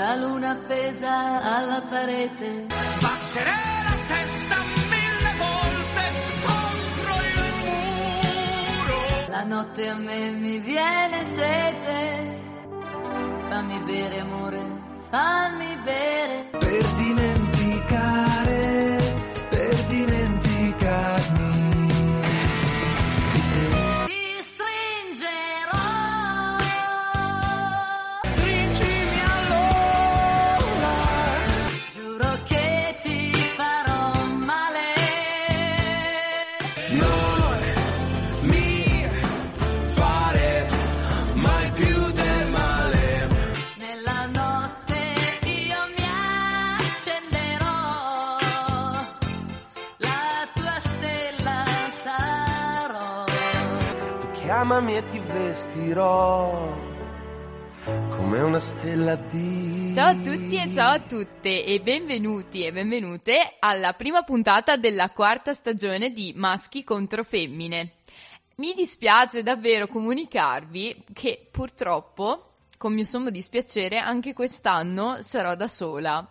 la luna appesa alla parete. Sbattere la testa mille volte contro il muro. La notte a me mi viene sete. Fammi bere amore, fammi bere. per dimenticare, Chiamami e ti vestirò come una stella di... Ciao a tutti e ciao a tutte e benvenuti e benvenute alla prima puntata della quarta stagione di Maschi contro Femmine. Mi dispiace davvero comunicarvi che purtroppo, con mio sommo dispiacere, anche quest'anno sarò da sola.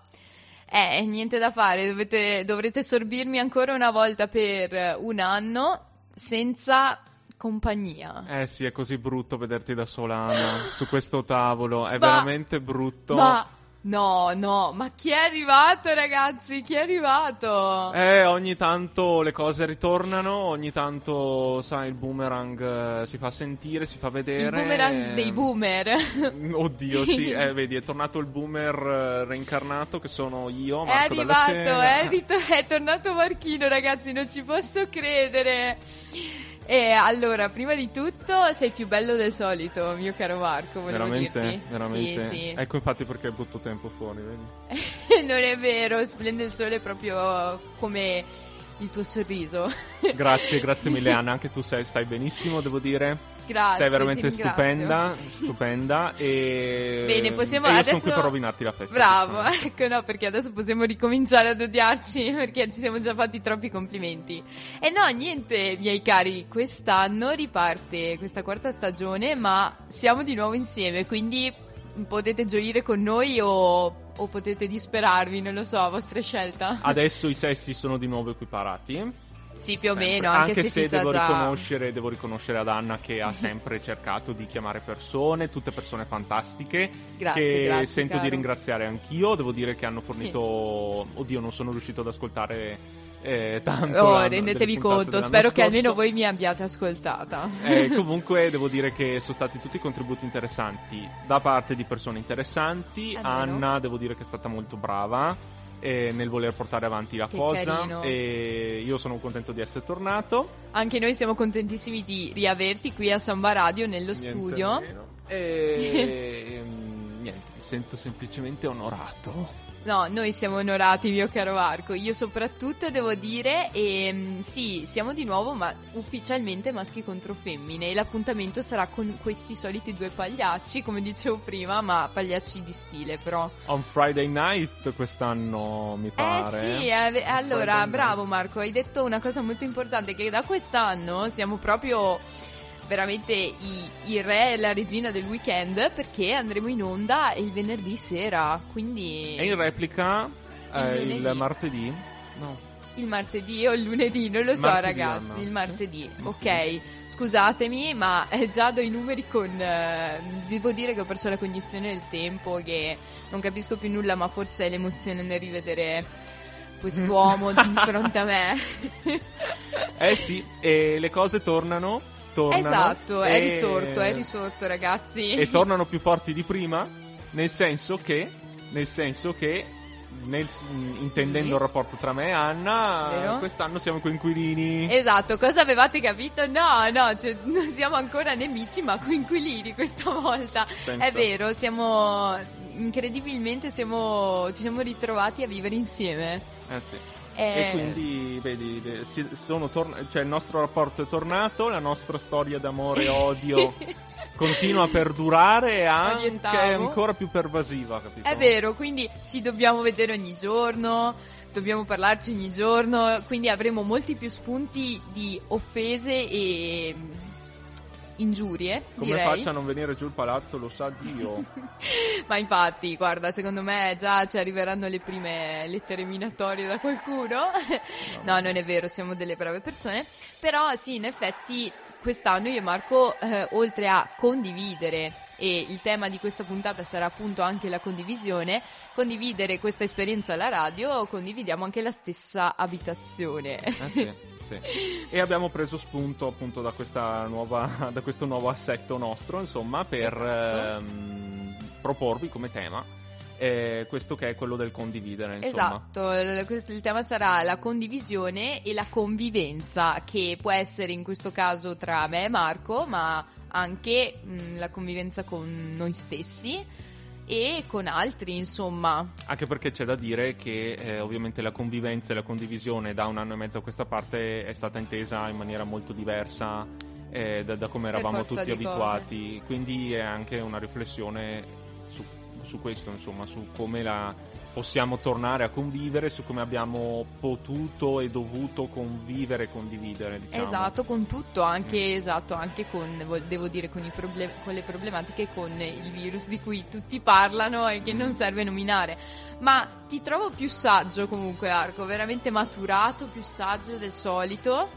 Eh, niente da fare, dovete- dovrete sorbirmi ancora una volta per un anno senza compagnia. Eh sì, è così brutto vederti da sola Anna, su questo tavolo, è Ma- veramente brutto. Ma no, no, ma chi è arrivato, ragazzi? Chi è arrivato? Eh, ogni tanto le cose ritornano, ogni tanto, sai, il boomerang eh, si fa sentire, si fa vedere. Il boomerang dei boomer. Oddio, sì, eh, vedi, è tornato il boomer eh, reincarnato che sono io, È Marco Dalla arrivato, è, rit- è tornato Marchino, ragazzi, non ci posso credere. E allora, prima di tutto, sei più bello del solito, mio caro Marco, volevo Veramente, dirti. veramente. Sì, sì. Ecco infatti perché è brutto tempo fuori, vedi? non è vero, splende il sole proprio come il tuo sorriso. Grazie, grazie mille Anna, anche tu sei, stai benissimo, devo dire. Grazie. sei veramente stupenda, stupenda e... Bene, possiamo e io adesso... sono qui per rovinarti la festa. Bravo, ecco no, perché adesso possiamo ricominciare ad odiarci perché ci siamo già fatti troppi complimenti. E no, niente, miei cari, quest'anno riparte questa quarta stagione, ma siamo di nuovo insieme, quindi potete gioire con noi o, o potete disperarvi, non lo so, a vostra scelta. Adesso i sessi sono di nuovo equiparati. sì, più o sempre. meno, anche, se, si sa devo già. riconoscere, devo riconoscere ad Anna che ha sempre cercato di chiamare persone, tutte persone fantastiche, Grazie, che grazie, sento caro. di ringraziare anch'io. Devo dire che hanno fornito. Oddio, non sono riuscito ad ascoltare eh, tanto. Oh, rendetevi conto, spero che almeno scorso. voi mi abbiate ascoltata. Eh, comunque devo dire che sono stati tutti contributi interessanti da parte di persone interessanti. Vero. Anna devo dire che è stata molto brava eh, nel voler portare avanti la Che cosa carino. e io sono contento di essere tornato. Anche noi siamo contentissimi di riaverti qui a Samba Radio nello Niente studio. meno. E mm, niente, mi sento semplicemente onorato. No, noi siamo onorati, mio caro Marco. Io soprattutto devo dire, ehm, sì, siamo di nuovo, ma ufficialmente maschi contro femmine. E l'appuntamento sarà con questi soliti due pagliacci, come dicevo prima, ma pagliacci di stile, però. On Friday night quest'anno mi pare. Eh sì, eh, allora, bravo Marco, hai detto una cosa molto importante, che da quest'anno siamo proprio veramente i, i re e la regina del weekend, perché andremo in onda il venerdì sera, quindi... E in replica eh, Il il, martedì? No. Il martedì o il lunedì, non lo so Martedì, ragazzi, Anna. il martedì. Martedì. Ok, scusatemi, ma eh, già do i numeri con... eh, devo dire che ho perso la cognizione del tempo, che non capisco più nulla, ma forse è l'emozione nel rivedere quest'uomo di fronte a me. Eh sì, e le cose tornano. Tornano esatto, è e- risorto, è risorto ragazzi. E tornano più forti di prima, nel senso che, nel senso che, nel- intendendo Sì. il rapporto tra me e Anna, Vero? quest'anno siamo coinquilini. Esatto, cosa avevate capito? No, no, cioè, non siamo ancora nemici ma coinquilini questa volta. Pensa. È vero, siamo incredibilmente siamo, ci siamo ritrovati a vivere insieme. Eh sì. Eh, E quindi, vedi, de- si- sono torn- cioè il nostro rapporto è tornato, la nostra storia d'amore e odio continua a perdurare e anche è ancora più pervasiva, capito? È vero, quindi ci dobbiamo vedere ogni giorno, dobbiamo parlarci ogni giorno, quindi avremo molti più spunti di offese e ingiurie, Come direi. faccia a non venire giù il palazzo lo sa Dio. Ma infatti, guarda, secondo me già ci arriveranno le prime lettere minatorie da qualcuno. No, non è vero, siamo delle brave persone. Però sì, in effetti quest'anno io e Marco, eh, oltre a condividere, e il tema di questa puntata sarà appunto anche la condivisione, condividere questa esperienza alla radio, condividiamo anche la stessa abitazione. Eh sì, sì. E abbiamo preso spunto appunto da, questa nuova, da questo nuovo assetto nostro, insomma, per Esatto. ehm, proporvi come tema eh, questo che è quello del condividere, insomma. Esatto, il, il tema sarà la condivisione e la convivenza, che può essere in questo caso tra me e Marco, ma anche mh, la convivenza con noi stessi e con altri, insomma. Anche perché c'è da dire che eh, ovviamente la convivenza e la condivisione da un anno e mezzo a questa parte è stata intesa in maniera molto diversa eh, da, da come eravamo tutti abituati. Quindi è anche una riflessione su, questo, insomma, su come la possiamo tornare a convivere, su come abbiamo potuto e dovuto convivere e condividere. Diciamo. Esatto, con tutto, anche, esatto, anche con, vo- devo dire, con, i problem- con le problematiche, con il virus di cui tutti parlano e che non serve nominare. Ma ti trovo più saggio comunque, Arco, veramente maturato, più saggio del solito.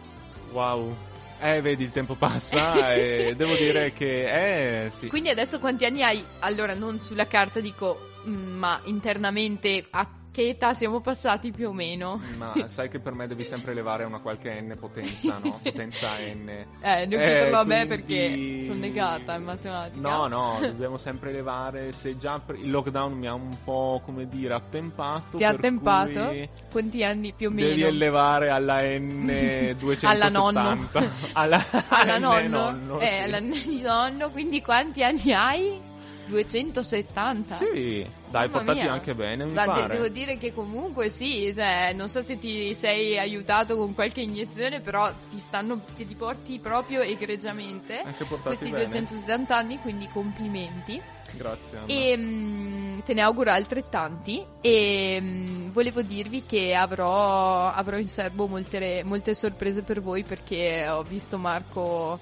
Wow. Eh, vedi, il tempo passa e devo dire che eh sì. Quindi adesso quanti anni hai? Allora, non sulla carta dico, mm, ma internamente a che età siamo passati più o meno? Ma sai che per me devi sempre elevare una qualche n potenza, no? Potenza n. Eh, non Eh, chiederlo a me quindi- perché sono negata in matematica. No, no, dobbiamo sempre elevare. Se già il lockdown mi ha un po', come dire, attempato. Ti ha per tempato? cui Quanti anni più o meno? Devi elevare alla N 270. Alla nonno. alla, alla N nonno, nonno, eh, sì. alla n- nonno, quindi quanti anni hai? 270? Sì, dai, Mamma portati mia. anche bene, mi pare. devo dire che comunque sì, cioè, non so se ti sei aiutato con qualche iniezione, però ti stanno, te li porti proprio egregiamente. Anche Questi bene. 270 anni, quindi complimenti. Grazie. Anna. E mm, te ne auguro altrettanti. E mm, volevo dirvi che avrò, avrò in serbo molte, molte sorprese per voi perché ho visto Marco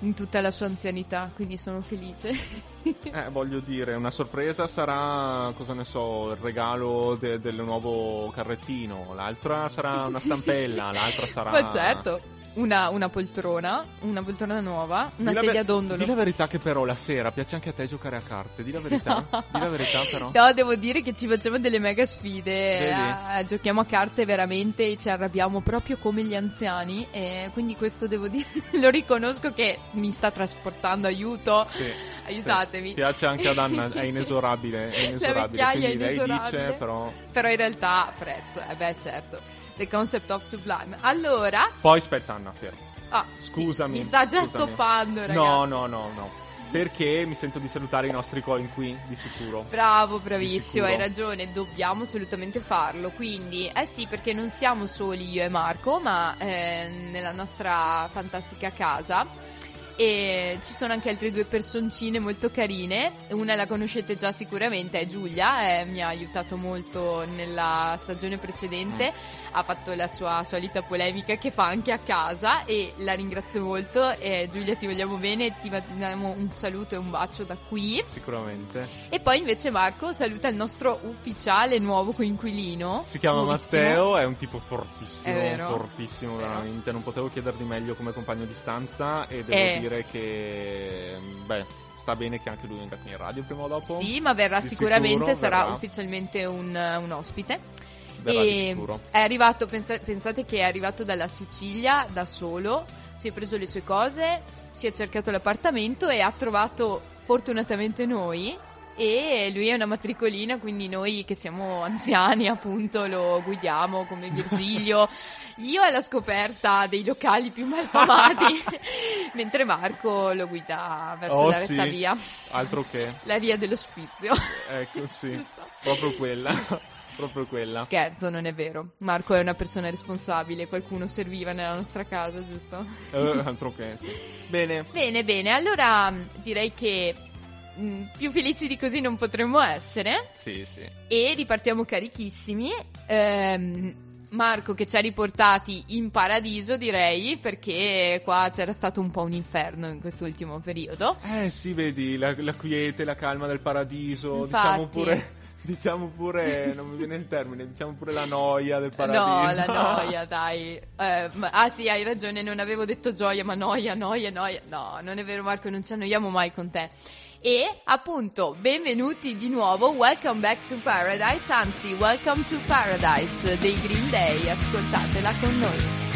in tutta la sua anzianità, quindi sono felice. Eh, voglio dire, una sorpresa sarà, cosa ne so, il regalo de- del nuovo carrettino, l'altra sarà una stampella, l'altra sarà... Ma certo, una, una poltrona, una poltrona nuova, una Di la sedia a ver- dondolo. Di la verità che però la sera piace anche a te giocare a carte, di la verità, di la verità però. No, devo dire che ci facciamo delle mega sfide. Eh, giochiamo a carte veramente e ci arrabbiamo proprio come gli anziani. E quindi questo devo dire, lo riconosco che mi sta trasportando aiuto. Sì, Aiutatemi. sì. Piace anche ad Anna, è inesorabile, è inesorabile. vecchiaia è inesorabile. dice però... Però in realtà apprezzo. Eh beh, certo. The concept of sublime. Allora, Poi aspetta Anna, fermo. ah, Scusami. mi sta già scusami. stoppando, ragazzi. No, no, no, no. Perché mi sento di salutare i nostri coin qui, di sicuro. Bravo, bravissimo, sicuro. hai ragione, dobbiamo assolutamente farlo. Quindi, eh sì, perché non siamo soli io e Marco, ma eh, nella nostra fantastica casa. E ci sono anche altre due personcine molto carine. Una la conoscete già sicuramente, è Giulia, eh, mi ha aiutato molto nella stagione precedente. Ha fatto la sua solita polemica che fa anche a casa e la ringrazio molto. E Giulia, ti vogliamo bene, ti diamo un saluto e un bacio da qui. Sicuramente. E poi invece Marco saluta il nostro ufficiale nuovo coinquilino. Si chiama nuovissimo. Matteo, è un tipo fortissimo, fortissimo veramente. Non potevo chiedergli meglio come compagno di stanza e devo Eh. dire che, beh, sta bene che anche lui venga qui in radio prima o dopo. Sì, ma verrà Di sicuramente, sarà verrà. ufficialmente un, un ospite. Verrà e è arrivato, pensa- pensate che è arrivato dalla Sicilia da solo, si è preso le sue cose, si è cercato l'appartamento e ha trovato fortunatamente noi. E lui è una matricolina, quindi noi che siamo anziani, appunto, lo guidiamo come Virgilio. Io alla scoperta dei locali più malfamati, mentre Marco lo guida verso Oh, la sì. retta via, Altro che, la via dell'ospizio. ecco sì, Giusto? proprio quella, proprio quella. Scherzo, non è vero. Marco è una persona responsabile, qualcuno serviva nella nostra casa, giusto? Eh, altro che, sì. Bene, Bene, bene, allora direi che mh, più felici di così non potremmo essere sì, sì. e ripartiamo carichissimi. Ehm, Marco che ci ha riportati in paradiso, direi, perché qua c'era stato un po' un inferno in quest'ultimo periodo. Eh sì, vedi, la, la quiete, la calma del paradiso, Infatti. diciamo pure... Diciamo pure, non mi viene il termine, diciamo pure la noia del paradiso. No, la noia, dai. Eh, ma- ah sì, hai ragione, non avevo detto gioia, ma noia, noia, noia. No, non è vero Marco, non ci annoiamo mai con te. E appunto, benvenuti di nuovo, welcome back to Paradise, anzi, welcome to Paradise dei Green Day, ascoltatela con noi.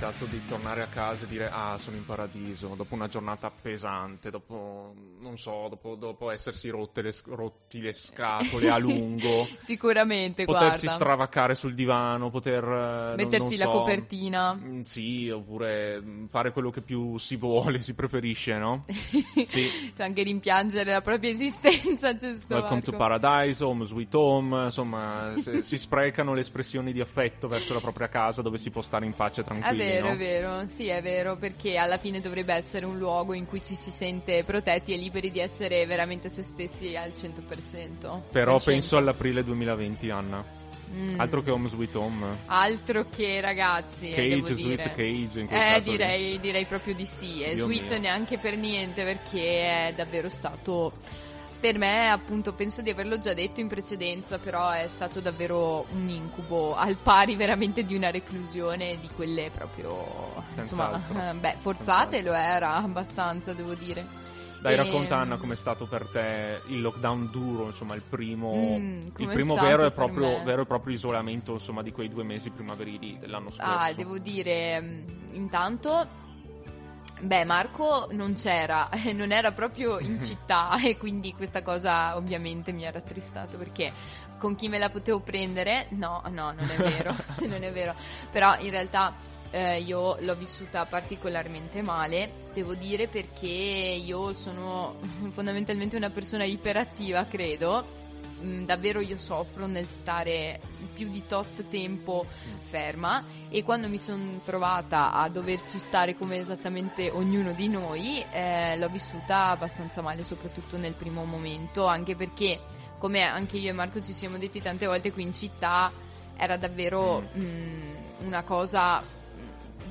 Capitato di tornare a casa e dire ah sono in paradiso, dopo una giornata pesante, dopo, non so, dopo, dopo essersi rotte le, rotti le scatole a lungo, Sicuramente, potersi guarda. stravacare sul divano, poter... eh, non- Mettersi non la so, copertina. mm, Sì, oppure mm, fare quello che più si vuole, si preferisce, no? Sì. Cioè, anche rimpiangere la propria esistenza, giusto? Welcome to Marco? Paradise, Home Sweet Home, insomma, se- si sprecano le espressioni di affetto verso la propria casa dove si può stare in pace È tranquilli, vero, no? è vero, sì è vero, perché alla fine dovrebbe essere un luogo in cui ci si sente protetti e liberi di essere veramente se stessi al 100%. Però Al penso 100. all'aprile 2020, Anna. Mm. Altro che Home Sweet Home. Altro che ragazzi, eh, Cage, dire. Sweet Cage, in quel Eh, lì. direi, direi proprio di sì. E Dio Sweet mio. neanche per niente perché è davvero stato per me, appunto, penso di averlo già detto in precedenza, però è stato davvero un incubo al pari veramente di una reclusione di quelle proprio, insomma, Senz'altro. eh, beh, forzate Senz'altro. lo era abbastanza, devo dire. Dai, E- racconta Anna com'è stato per te il lockdown duro, insomma, il primo, Mm, il primo vero, e proprio, vero e proprio isolamento, insomma, di quei due mesi primaverili dell'anno scorso. Ah, devo dire, mm, intanto, beh, Marco non c'era, non era proprio in città e quindi questa cosa ovviamente mi ha rattristato perché con chi me la potevo prendere? No, no, non è vero, non è vero. Però in realtà eh, io l'ho vissuta particolarmente male, devo dire, perché io sono fondamentalmente una persona iperattiva, credo. Mm, Davvero io soffro nel stare più di tot tempo ferma e quando mi sono trovata a doverci stare come esattamente ognuno di noi eh, l'ho vissuta abbastanza male soprattutto nel primo momento anche perché come anche io e Marco ci siamo detti tante volte qui in città era davvero mm, una cosa mm,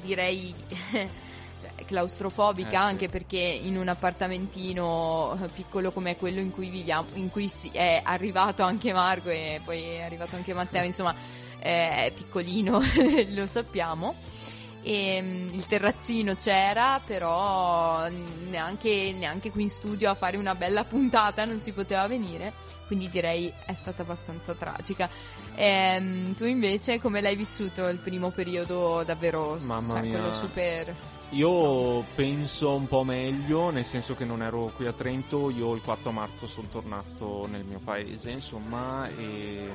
direi cioè, claustrofobica Eh, sì. anche perché in un appartamentino eh, piccolo come quello in cui viviamo in cui si- è arrivato anche Marco e poi è arrivato anche Matteo insomma eh, è piccolino lo sappiamo e mm, il terrazzino c'era però neanche, neanche qui in studio a fare una bella puntata non si poteva venire quindi direi è stata abbastanza tragica Ehm, tu invece come l'hai vissuto il primo periodo davvero Mamma sai, mia. quello super Io penso un po' meglio, nel senso che non ero qui a Trento, io il 4 marzo sono tornato nel mio paese, insomma, e...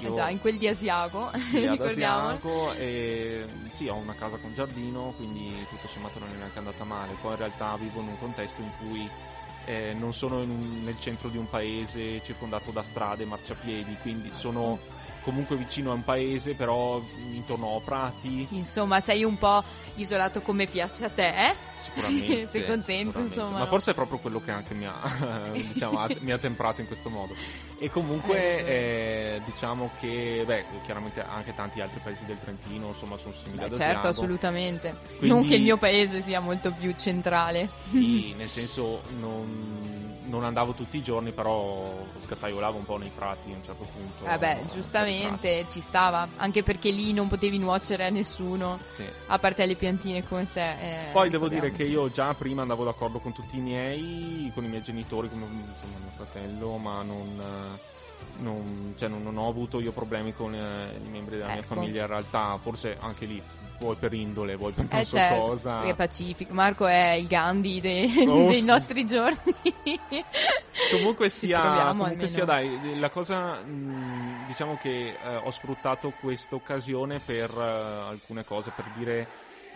mm, eh io- già in quel di Asiago Sì, ad Asiago e sì, ho una casa con giardino, quindi tutto sommato non è neanche andata male. Poi in realtà vivo in un contesto in cui eh, non sono un- nel centro di un paese circondato da strade, marciapiedi, quindi sono comunque vicino a un paese, però intorno ho prati. insomma sei un po' isolato come piace a te eh? Sicuramente. sei contento sicuramente. insomma Ma no? forse è proprio quello che anche mi ha, diciamo, mi ha temprato in questo modo. E comunque ragione. eh, diciamo che, beh, chiaramente anche tanti altri paesi del Trentino, insomma, sono simili Beh, ad certo Asiago. assolutamente Quindi- non che il mio paese sia molto più centrale Sì, nel senso non, non andavo tutti i giorni, però scattaiolavo un po' nei prati a un certo punto. Vabbè, Per i giustamente ci stava, anche perché lì non potevi nuocere a nessuno, sì. a parte alle piantine come te. eh, Poi devo dire che io già prima andavo d'accordo con tutti i miei, con i miei genitori, con insomma, mio fratello, ma non, eh, non- cioè, non- non ho avuto io problemi con eh, i membri della mia Ecco. famiglia in realtà, forse anche lì, vuoi per indole, vuoi per non Eh so certo, cosa. è pacifico. Marco è il Gandhi dei, Oh, dei sì. nostri giorni. Comunque sia, comunque sia dai, la cosa, mh, diciamo che eh, ho sfruttato questa occasione per eh, alcune cose, per dire,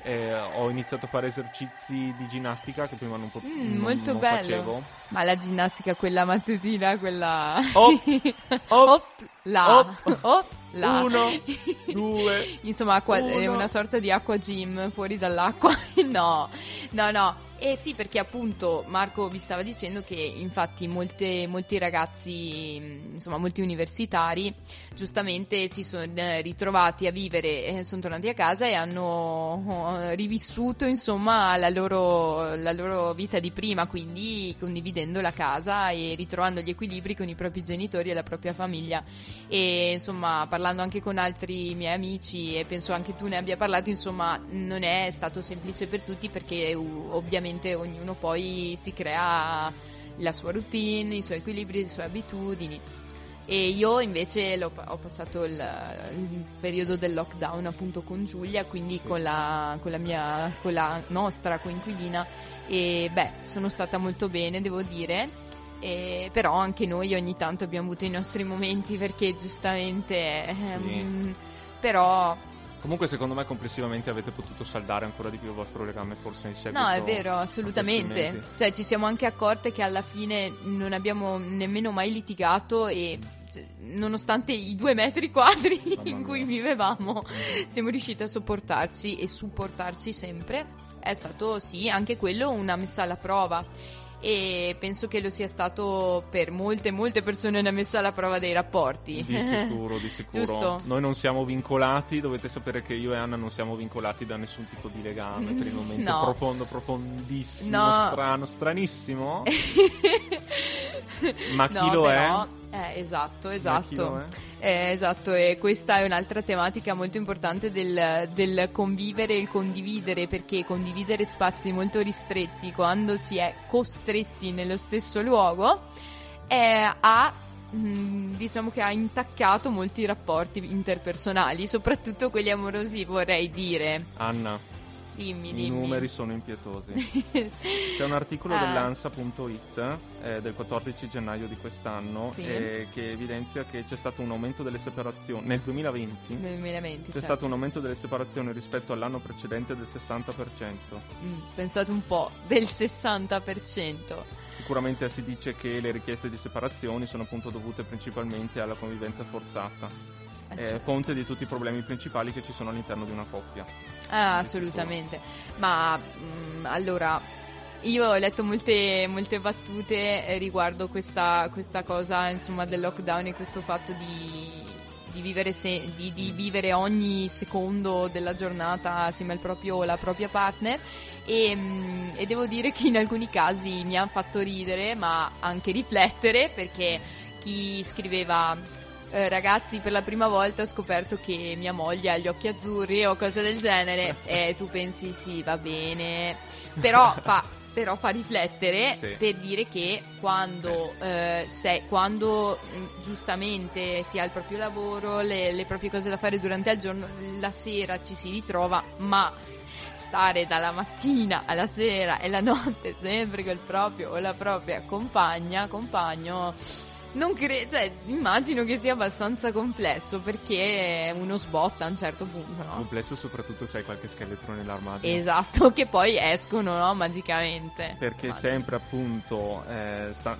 eh, ho iniziato a fare esercizi di ginnastica che prima non, po- Mm, non- molto non bello. facevo. Ma la ginnastica, quella mattutina, quella... Op, op, Op, là. op. Op, là. Uno, due, Insomma, acqua- è uno. una sorta di acqua gym fuori dall'acqua. no, no, no. Eh sì, perché appunto Marco vi stava dicendo che infatti molte- molti ragazzi, insomma molti universitari, giustamente si sono eh, ritrovati a vivere, eh, sono tornati a casa e hanno eh, rivissuto insomma la loro, la loro vita di prima, quindi condividendo la casa e ritrovando gli equilibri con i propri genitori e la propria famiglia. E insomma parlando anche con altri miei amici e penso anche tu ne abbia parlato insomma non è stato semplice per tutti perché uh, ovviamente ognuno poi si crea la sua routine, i suoi equilibri, le sue abitudini. E io invece ho passato il, il periodo del lockdown appunto con Giulia quindi con, la, con la mia con la nostra coinquilina. E beh sono stata molto bene devo dire. E però anche noi ogni tanto abbiamo avuto i nostri momenti perché giustamente ehm, però Comunque secondo me complessivamente avete potuto saldare ancora di più il vostro legame forse in seguito. no è vero assolutamente cioè ci siamo anche accorte che alla fine non abbiamo nemmeno mai litigato e cioè, nonostante i due metri quadri Mamma in mia. cui vivevamo siamo riusciti a sopportarci e supportarci sempre è stato sì anche quello una messa alla prova e penso che lo sia stato per molte molte persone una messa alla prova dei rapporti Di sicuro, di sicuro. Giusto. Noi non siamo vincolati, dovete sapere che io e Anna non siamo vincolati da nessun tipo di legame, per il momento No. profondo, profondissimo, No. strano, stranissimo. Ma chi No, lo però- Eh, esatto, esatto. è? Eh, esatto, e questa è un'altra tematica molto importante del, del convivere e il condividere, perché condividere spazi molto ristretti quando si è costretti nello stesso luogo eh, ha, mm, diciamo che ha intaccato molti rapporti interpersonali, soprattutto quelli amorosi, vorrei dire. Anna, Dimmi, i dimmi. numeri sono impietosi. C'è un articolo Ah. dell'ANSA.it eh, del 14 gennaio di quest'anno Sì. eh, che evidenzia che c'è stato un aumento delle separazioni nel 2020. Nel 2020, C'è certo. stato un aumento delle separazioni rispetto all'anno precedente del 60%. Mm, pensate un po', del 60%. Sicuramente si dice che le richieste di separazioni sono appunto dovute principalmente alla convivenza forzata, Eh, eh, certo. fonte di tutti i problemi principali che ci sono all'interno di una coppia. Ah, assolutamente. Ma mm, allora, io ho letto molte, molte battute eh, riguardo questa, questa cosa, insomma, del lockdown e questo fatto di, di vivere, se- di, di vivere ogni secondo della giornata assieme al proprio, la propria partner. E, mm, e devo dire che in alcuni casi mi ha fatto ridere, ma anche riflettere, perché chi scriveva eh, ragazzi, per la prima volta ho scoperto che mia moglie ha gli occhi azzurri o cose del genere. E tu pensi, sì, va bene. Però fa, però fa riflettere Sì. per dire che quando, eh, sei- quando mh, giustamente si ha il proprio lavoro, le, le proprie cose da fare durante il giorno, la sera ci si ritrova, ma stare dalla mattina alla sera e la notte sempre col proprio o la propria compagna, compagno. Non credo, cioè, immagino che sia abbastanza complesso perché uno sbotta a un certo punto, no? Complesso soprattutto se hai qualche scheletro nell'armadio. Esatto, che poi escono, no? Magicamente. Perché Ma- sempre appunto, eh, sta-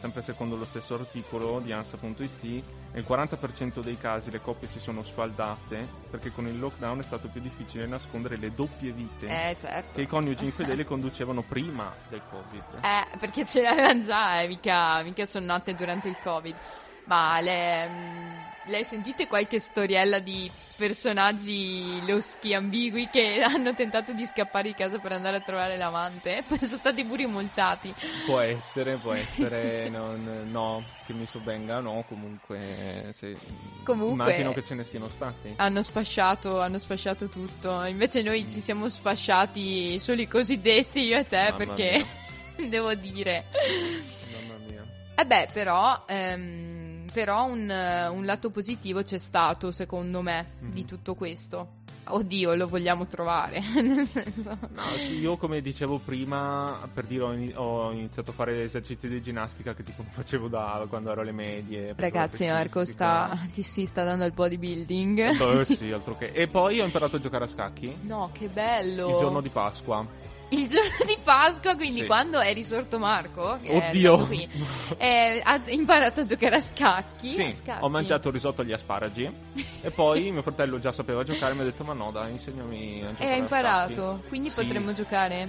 sempre secondo lo stesso articolo di ANSA.it, nel 40% dei casi le coppie si sono sfaldate perché con il lockdown è stato più difficile nascondere le doppie vite Eh, certo. che i coniugi infedeli conducevano prima del Covid. Eh, perché ce l'avevano già, eh, mica, mica sono nate durante il Covid. Ma le, le hai sentite qualche storiella di personaggi loschi, ambigui che hanno tentato di scappare di casa per andare a trovare l'amante? Poi sono stati pure multati. Può essere, può essere, non- no, che mi sovvenga, no, comunque, se- Comunque- immagino che ce ne siano stati. Hanno sfasciato, hanno sfasciato tutto. Invece noi ci siamo sfasciati solo i cosiddetti, io e te, Mamma perché devo dire. Mamma mia. Eh beh, però, ehm, però un, eh, un lato positivo c'è stato, secondo me, Mhm. di tutto questo. Oddio, lo vogliamo trovare. Nel senso. No, sì, io come dicevo prima, per dire, ho, ini- ho iniziato a fare esercizi di ginnastica che tipo facevo da quando ero alle medie. Ragazzi, Marco sta, ti si sta dando il bodybuilding. Eh, sì, altro che. E poi ho imparato a giocare a scacchi No, che bello. il giorno di Pasqua. Il giorno di Pasqua, quindi Sì. quando è risorto Marco, Oddio! qui, eh, ha imparato a giocare a scacchi. Sì, A scacchi. ho mangiato il risotto agli asparagi e poi mio fratello già sapeva giocare e mi ha detto ma no dai insegnami a giocare E hai a imparato, scacchi." quindi Sì, potremmo giocare.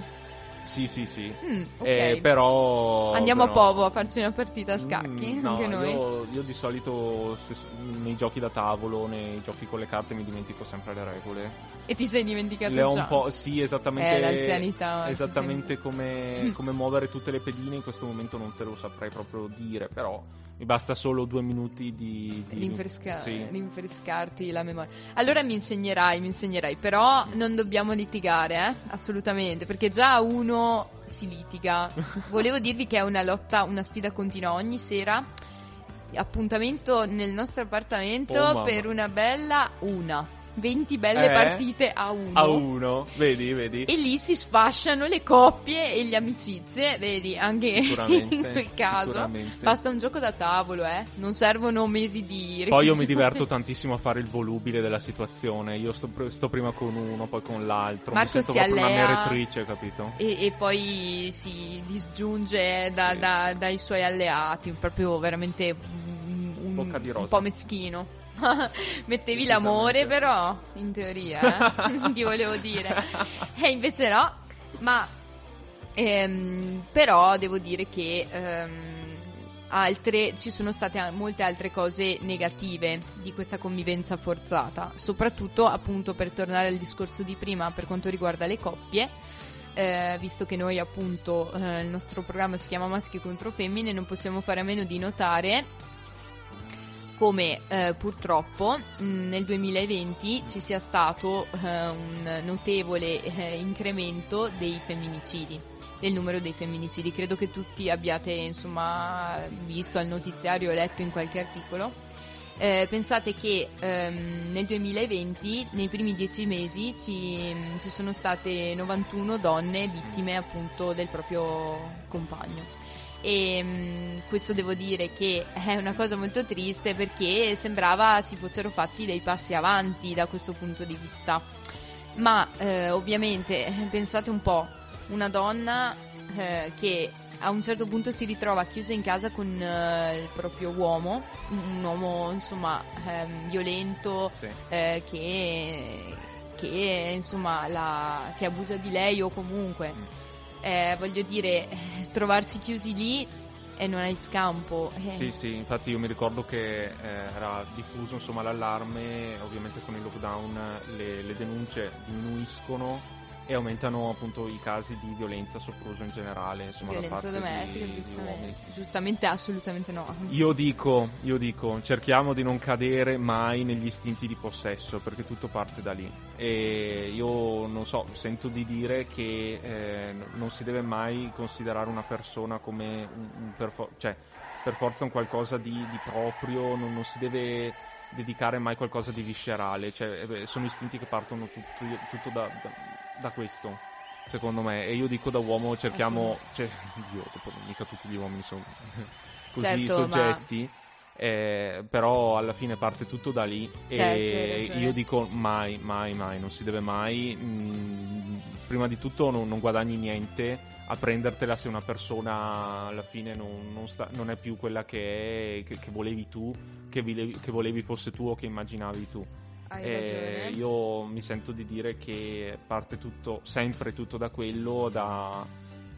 Sì, sì, sì. Mm, ok. Eh, però Andiamo a però- Povo a farci una partita a scacchi, Mm, no, anche noi. Io, io di solito se- nei giochi da tavolo, nei giochi con le carte mi dimentico sempre le regole. E ti sei dimenticato Le ho già. un po', sì, esattamente. Eh, l'anzianità, Esattamente come, come muovere tutte le pedine in questo momento non te lo saprei proprio dire, però mi basta solo due minuti di. di Rinfresca- sì. rinfrescarti la memoria. Allora mi insegnerai, mi insegnerai, però non dobbiamo litigare, eh? assolutamente, perché già uno si litiga. Volevo dirvi che è una lotta, una sfida continua ogni sera. Appuntamento nel nostro appartamento Oh, per una bella una. 20 belle Eh? partite a uno. A uno, vedi, vedi. E lì si sfasciano le coppie e le amicizie, vedi, anche in quel caso. Basta un gioco da tavolo, eh. Non servono mesi di Poi io mi diverto tantissimo a fare il volubile della situazione. Io sto, sto prima con uno, poi con l'altro. Marco mi sento si proprio una allea- meretrice, capito? E, e poi si disgiunge da- Sì. da- dai suoi alleati, proprio veramente un, un- un po' meschino. Mettevi l'amore però, in teoria, eh? ti volevo dire. E invece no, ma ehm, però devo dire che ehm, altre, ci sono state molte altre cose negative di questa convivenza forzata, soprattutto appunto per tornare al discorso di prima per quanto riguarda le coppie. eh, visto che noi appunto eh, il nostro programma si chiama Maschi contro Femmine, non possiamo fare a meno di notare come eh, purtroppo mh, nel 2020 ci sia stato eh, un notevole eh, incremento dei femminicidi del numero dei femminicidi. Credo che tutti abbiate insomma visto al notiziario o letto in qualche articolo. Eh, pensate che ehm, nel 2020 nei primi dieci mesi ci, ci sono state 91 donne vittime appunto del proprio compagno e mh, questo devo dire che è una cosa molto triste perché sembrava si fossero fatti dei passi avanti da questo punto di vista. Ma eh, ovviamente pensate un po', una donna eh, che a un certo punto si ritrova chiusa in casa con eh, il proprio uomo, un uomo insomma ehm, violento Sì. eh, che, che insomma la, che abusa di lei o comunque Mm. Eh, voglio dire eh, trovarsi chiusi lì e non hai scampo. Eh, Sì, sì, infatti io mi ricordo che eh, era diffuso insomma, l'allarme, ovviamente con il lockdown le, le denunce diminuiscono e aumentano appunto i casi di violenza sopruso in generale, insomma, violenza domestica giustamente. giustamente assolutamente no Io dico, io dico, cerchiamo di non cadere mai negli istinti di possesso, perché tutto parte da lì. E io non so, sento di dire che eh, non si deve mai considerare una persona come un, un per, fo- cioè, per forza un qualcosa di, di proprio, non, non si deve dedicare mai qualcosa di viscerale, cioè, eh, sono istinti che partono tutti- tutto da, da- da questo. Secondo me, e io dico da uomo cerchiamo, cioè, Dio, dopo mica tutti gli uomini sono così Certo, ma- soggetti, eh, però alla fine parte tutto da lì Certo, e io dico mai, mai, mai, non si deve mai, mm, prima di tutto non, non guadagni niente a prendertela se una persona alla fine non, non sta- non è più quella che, è, che, che volevi tu, che, vilevi- che volevi fosse tu o che immaginavi tu. Eh, io mi sento di dire che parte tutto, sempre tutto da quello, da,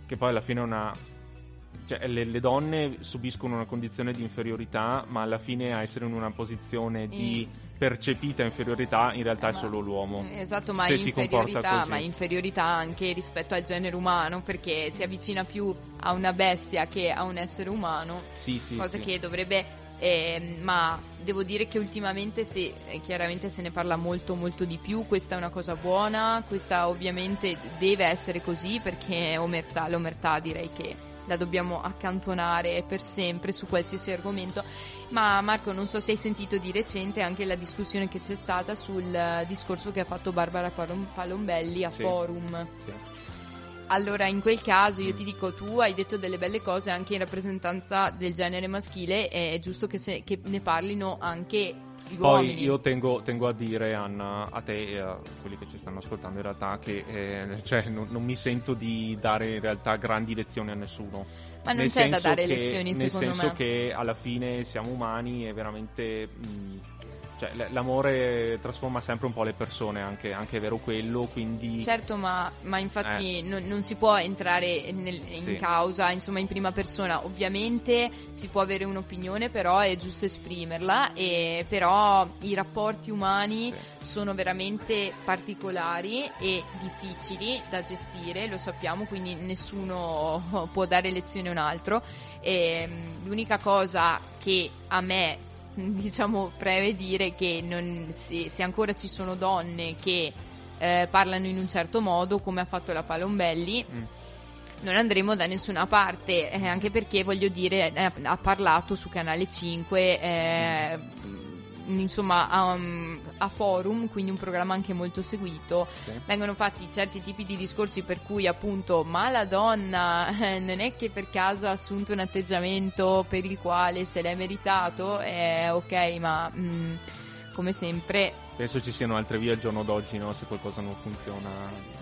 che poi alla fine è una... Cioè, le, le donne subiscono una condizione di inferiorità, ma alla fine a essere in una posizione di percepita inferiorità in realtà è Ma- solo l'uomo. Esatto, ma se si comporta inferiorità, così. ma inferiorità anche rispetto al genere umano, perché si avvicina più a una bestia che a un essere umano, Sì, sì, cosa sì. che dovrebbe... ehm, ma devo dire che ultimamente sì, eh, chiaramente se ne parla molto molto di più, questa è una cosa buona, questa ovviamente deve essere così perché omertà, l'omertà direi che la dobbiamo accantonare per sempre su qualsiasi argomento. Ma Marco, non so se hai sentito di recente anche la discussione che c'è stata sul eh, discorso che ha fatto Barbara Palom- Palombelli a Sì. Forum. Sì. Allora, in quel caso io Mm. ti dico, tu hai detto delle belle cose anche in rappresentanza del genere maschile, e è giusto che, se- che ne parlino anche Poi io tengo, tengo a dire Anna, a te e a quelli che ci stanno ascoltando in realtà che eh, cioè, non, non mi sento di dare in realtà grandi lezioni a nessuno. Ma non Nel c'è da dare che- lezioni, nel secondo senso me. che alla fine siamo umani e veramente mh, cioè, l- l'amore trasforma sempre un po' le persone anche, anche è vero quello quindi Certo, ma, ma infatti non, non si può entrare nel- in Eh. Sì. causa, insomma, in prima persona. Ovviamente si può avere un'opinione, però è giusto esprimerla. E però i rapporti umani Sì. sono veramente particolari e difficili da gestire, lo sappiamo, quindi nessuno può dare lezione a un altro. E, mh, l'unica cosa che a me diciamo preve dire che non- se, se ancora ci sono donne che eh, parlano in un certo modo come ha fatto la Palombelli Mm. non andremo da nessuna parte eh, anche perché voglio dire eh, ha parlato su Canale 5 eh, insomma a, um, a forum quindi un programma anche molto seguito Sì. vengono fatti certi tipi di discorsi per cui appunto ma la donna eh, non è che per caso ha assunto un atteggiamento per il quale se l'è meritato eh, ok ma mm, come sempre penso ci siano altre vie al giorno d'oggi no? se qualcosa non funziona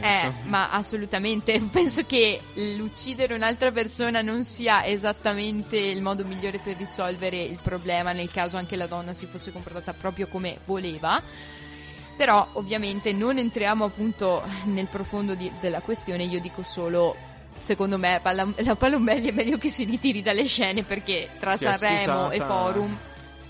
eh, ma assolutamente. Penso che l'uccidere un'altra persona non sia esattamente il modo migliore per risolvere il problema nel caso anche la donna si fosse comportata proprio come voleva. Però ovviamente non entriamo appunto nel profondo di- della questione. Io dico solo secondo me la Palombelli è meglio che si ritiri dalle scene perché tra Sanremo e Forum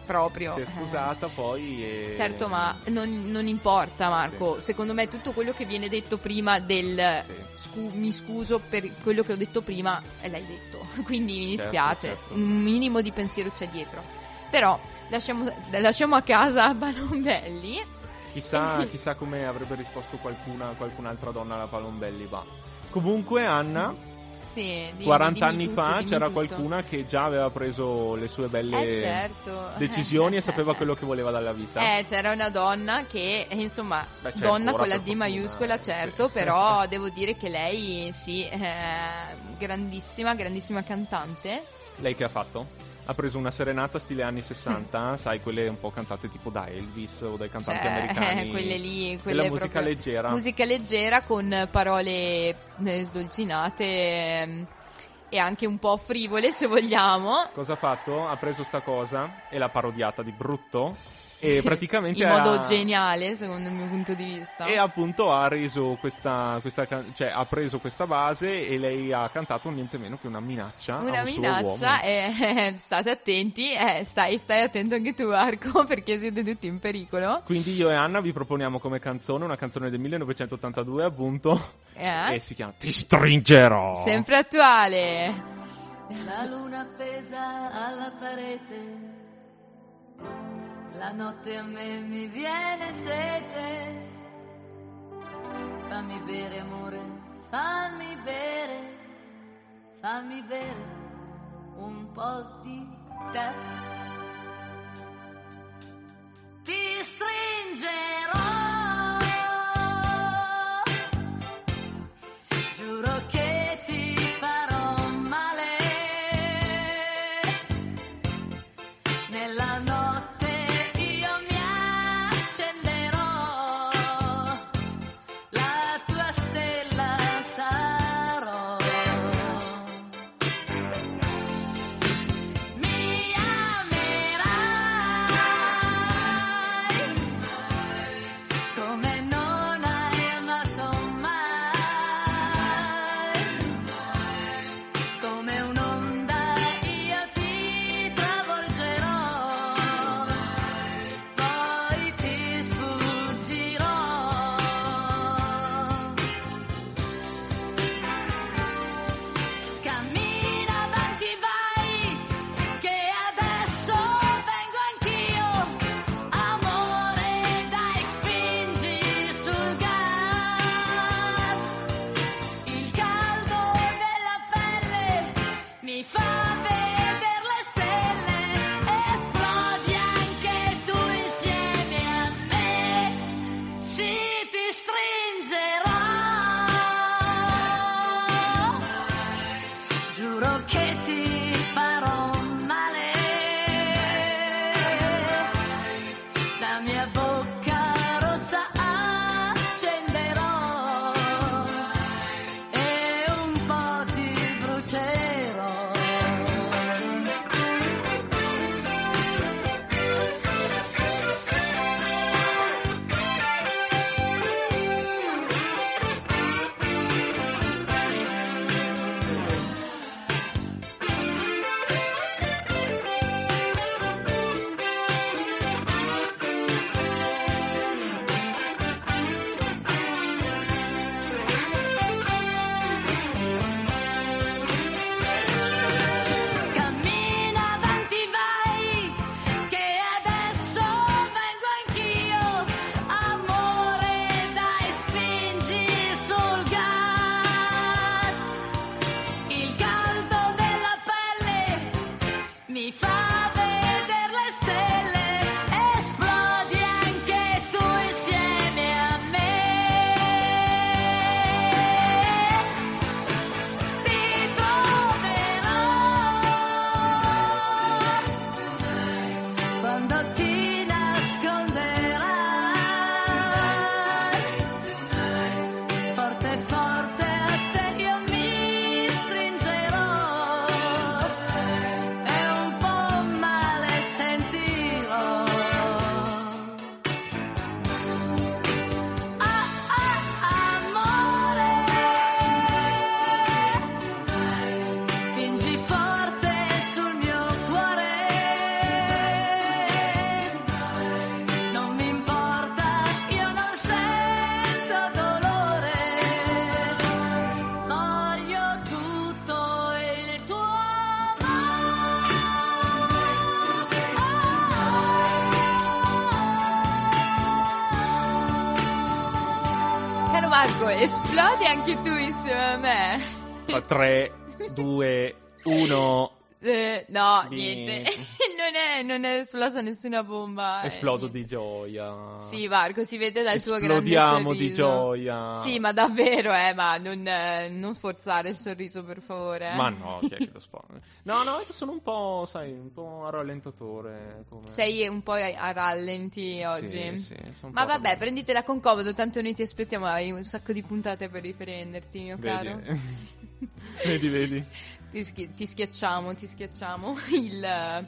proprio. Si è eh. scusata poi e... Certo, ma non, non importa Marco, secondo me tutto quello che viene detto prima del Sì. scu- mi scuso per quello che ho detto prima, eh, l'hai detto, quindi mi Certo, dispiace, certo. un minimo di pensiero c'è dietro. Però lasciamo, lasciamo a casa Balombelli. Chissà, chissà come avrebbe risposto qualcuna, qualcun'altra donna alla Palombelli, va. Comunque Anna, Sì, dimmi- 40 dimmi anni tutto, fa c'era tutto. qualcuna che già aveva preso le sue belle Eh, certo. decisioni e sapeva quello che voleva dalla vita. Eh, c'era una donna che, eh, insomma, Beh, c'è donna con la D fortuna, maiuscola, certo, sì. però devo dire che lei, sì, eh, grandissima, grandissima cantante. Lei che ha fatto? Ha preso una serenata stile anni 60, sai, quelle un po' cantate tipo da Elvis o dai cantanti Cioè, americani. quelle lì, Della quelle musica proprio- leggera. Musica leggera con parole eh, sdolcinate ehm, e anche un po' frivole, se vogliamo. Cosa ha fatto? Ha preso sta cosa e l'ha parodiata di brutto e praticamente In modo ha... geniale, secondo il mio punto di vista. E appunto ha reso questa, questa cioè ha preso questa base e lei ha cantato niente meno che una minaccia. a Una un suo minaccia uomo. e state attenti, eh, stai, stai attento anche tu Marco perché siete tutti in pericolo. Quindi io e Anna vi proponiamo come canzone una canzone del 1982 appunto Eh? e si chiama Ti stringerò. Sempre attuale. La luna appesa alla parete, la notte a me mi viene sete. Fammi bere amore, fammi bere, fammi bere un po' di te. Ti stringerò, esplodi anche tu insieme a me. Fa 3, 2, 1. Eh, no, niente. non, è, non è esplosa nessuna bomba. eh, Esplodo niente. di gioia. Sì, Marco, si vede dal tuo grande Esplodiamo sorriso. di gioia. Sì, ma davvero, eh, ma non, eh, non sforzare il sorriso, per favore. eh. Ma no, chi è che lo sposta? No, no, è che sono un po', sai, un po' a rallentatore. Come... Sei un po' a, rallenti oggi. Sì, sì, Ma vabbè, rallenti. prenditela con comodo, tanto noi ti aspettiamo, hai un sacco di puntate per riprenderti, mio caro. Vedi? vedi, vedi. Ti, schi- ti schiacciamo, ti schiacciamo il,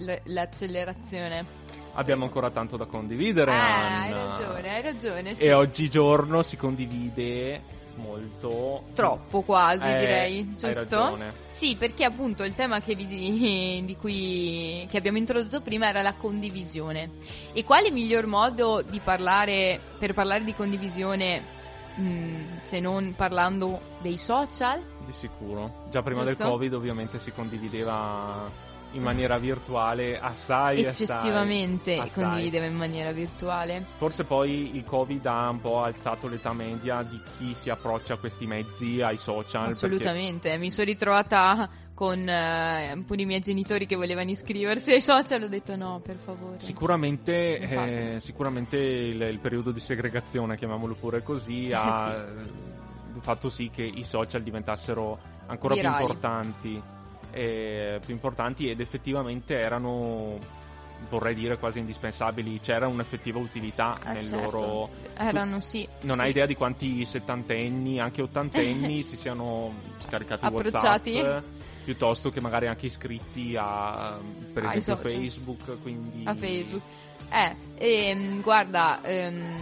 l- l'accelerazione. Abbiamo ancora tanto da condividere, Ah, hai ragione, hai ragione. Sì. E oggigiorno si condivide molto. Troppo quasi, Eh, direi, hai giusto? ragione. Sì, perché appunto il tema che, vi- di cui che abbiamo introdotto prima era la condivisione. E quale miglior modo di parlare per parlare di condivisione mh, se non parlando dei social? Di sicuro. Già prima Giusto? del Covid ovviamente si condivideva in maniera virtuale assai, Eccessivamente assai, assai. condivideva in maniera virtuale. Forse poi il Covid ha un po' alzato l'età media di chi si approccia a questi mezzi, ai social. perché- Assolutamente, mi sono ritrovata con eh, pure i miei genitori che volevano iscriversi ai social, ho detto no, per favore. Sicuramente, eh, sicuramente il, il periodo di segregazione, chiamiamolo pure così, ha eh, fatto sì che i social diventassero ancora Virali. più importanti, eh, più importanti ed effettivamente erano, vorrei dire, quasi indispensabili. C'era un'effettiva utilità Ah, nel certo. loro. Erano sì. Non sì. hai idea di quanti settantenni, anche ottantenni si siano scaricati Approcciati? WhatsApp piuttosto che magari anche iscritti a per Ai esempio social. Facebook, quindi a Facebook. Eh, ehm, guarda, ehm,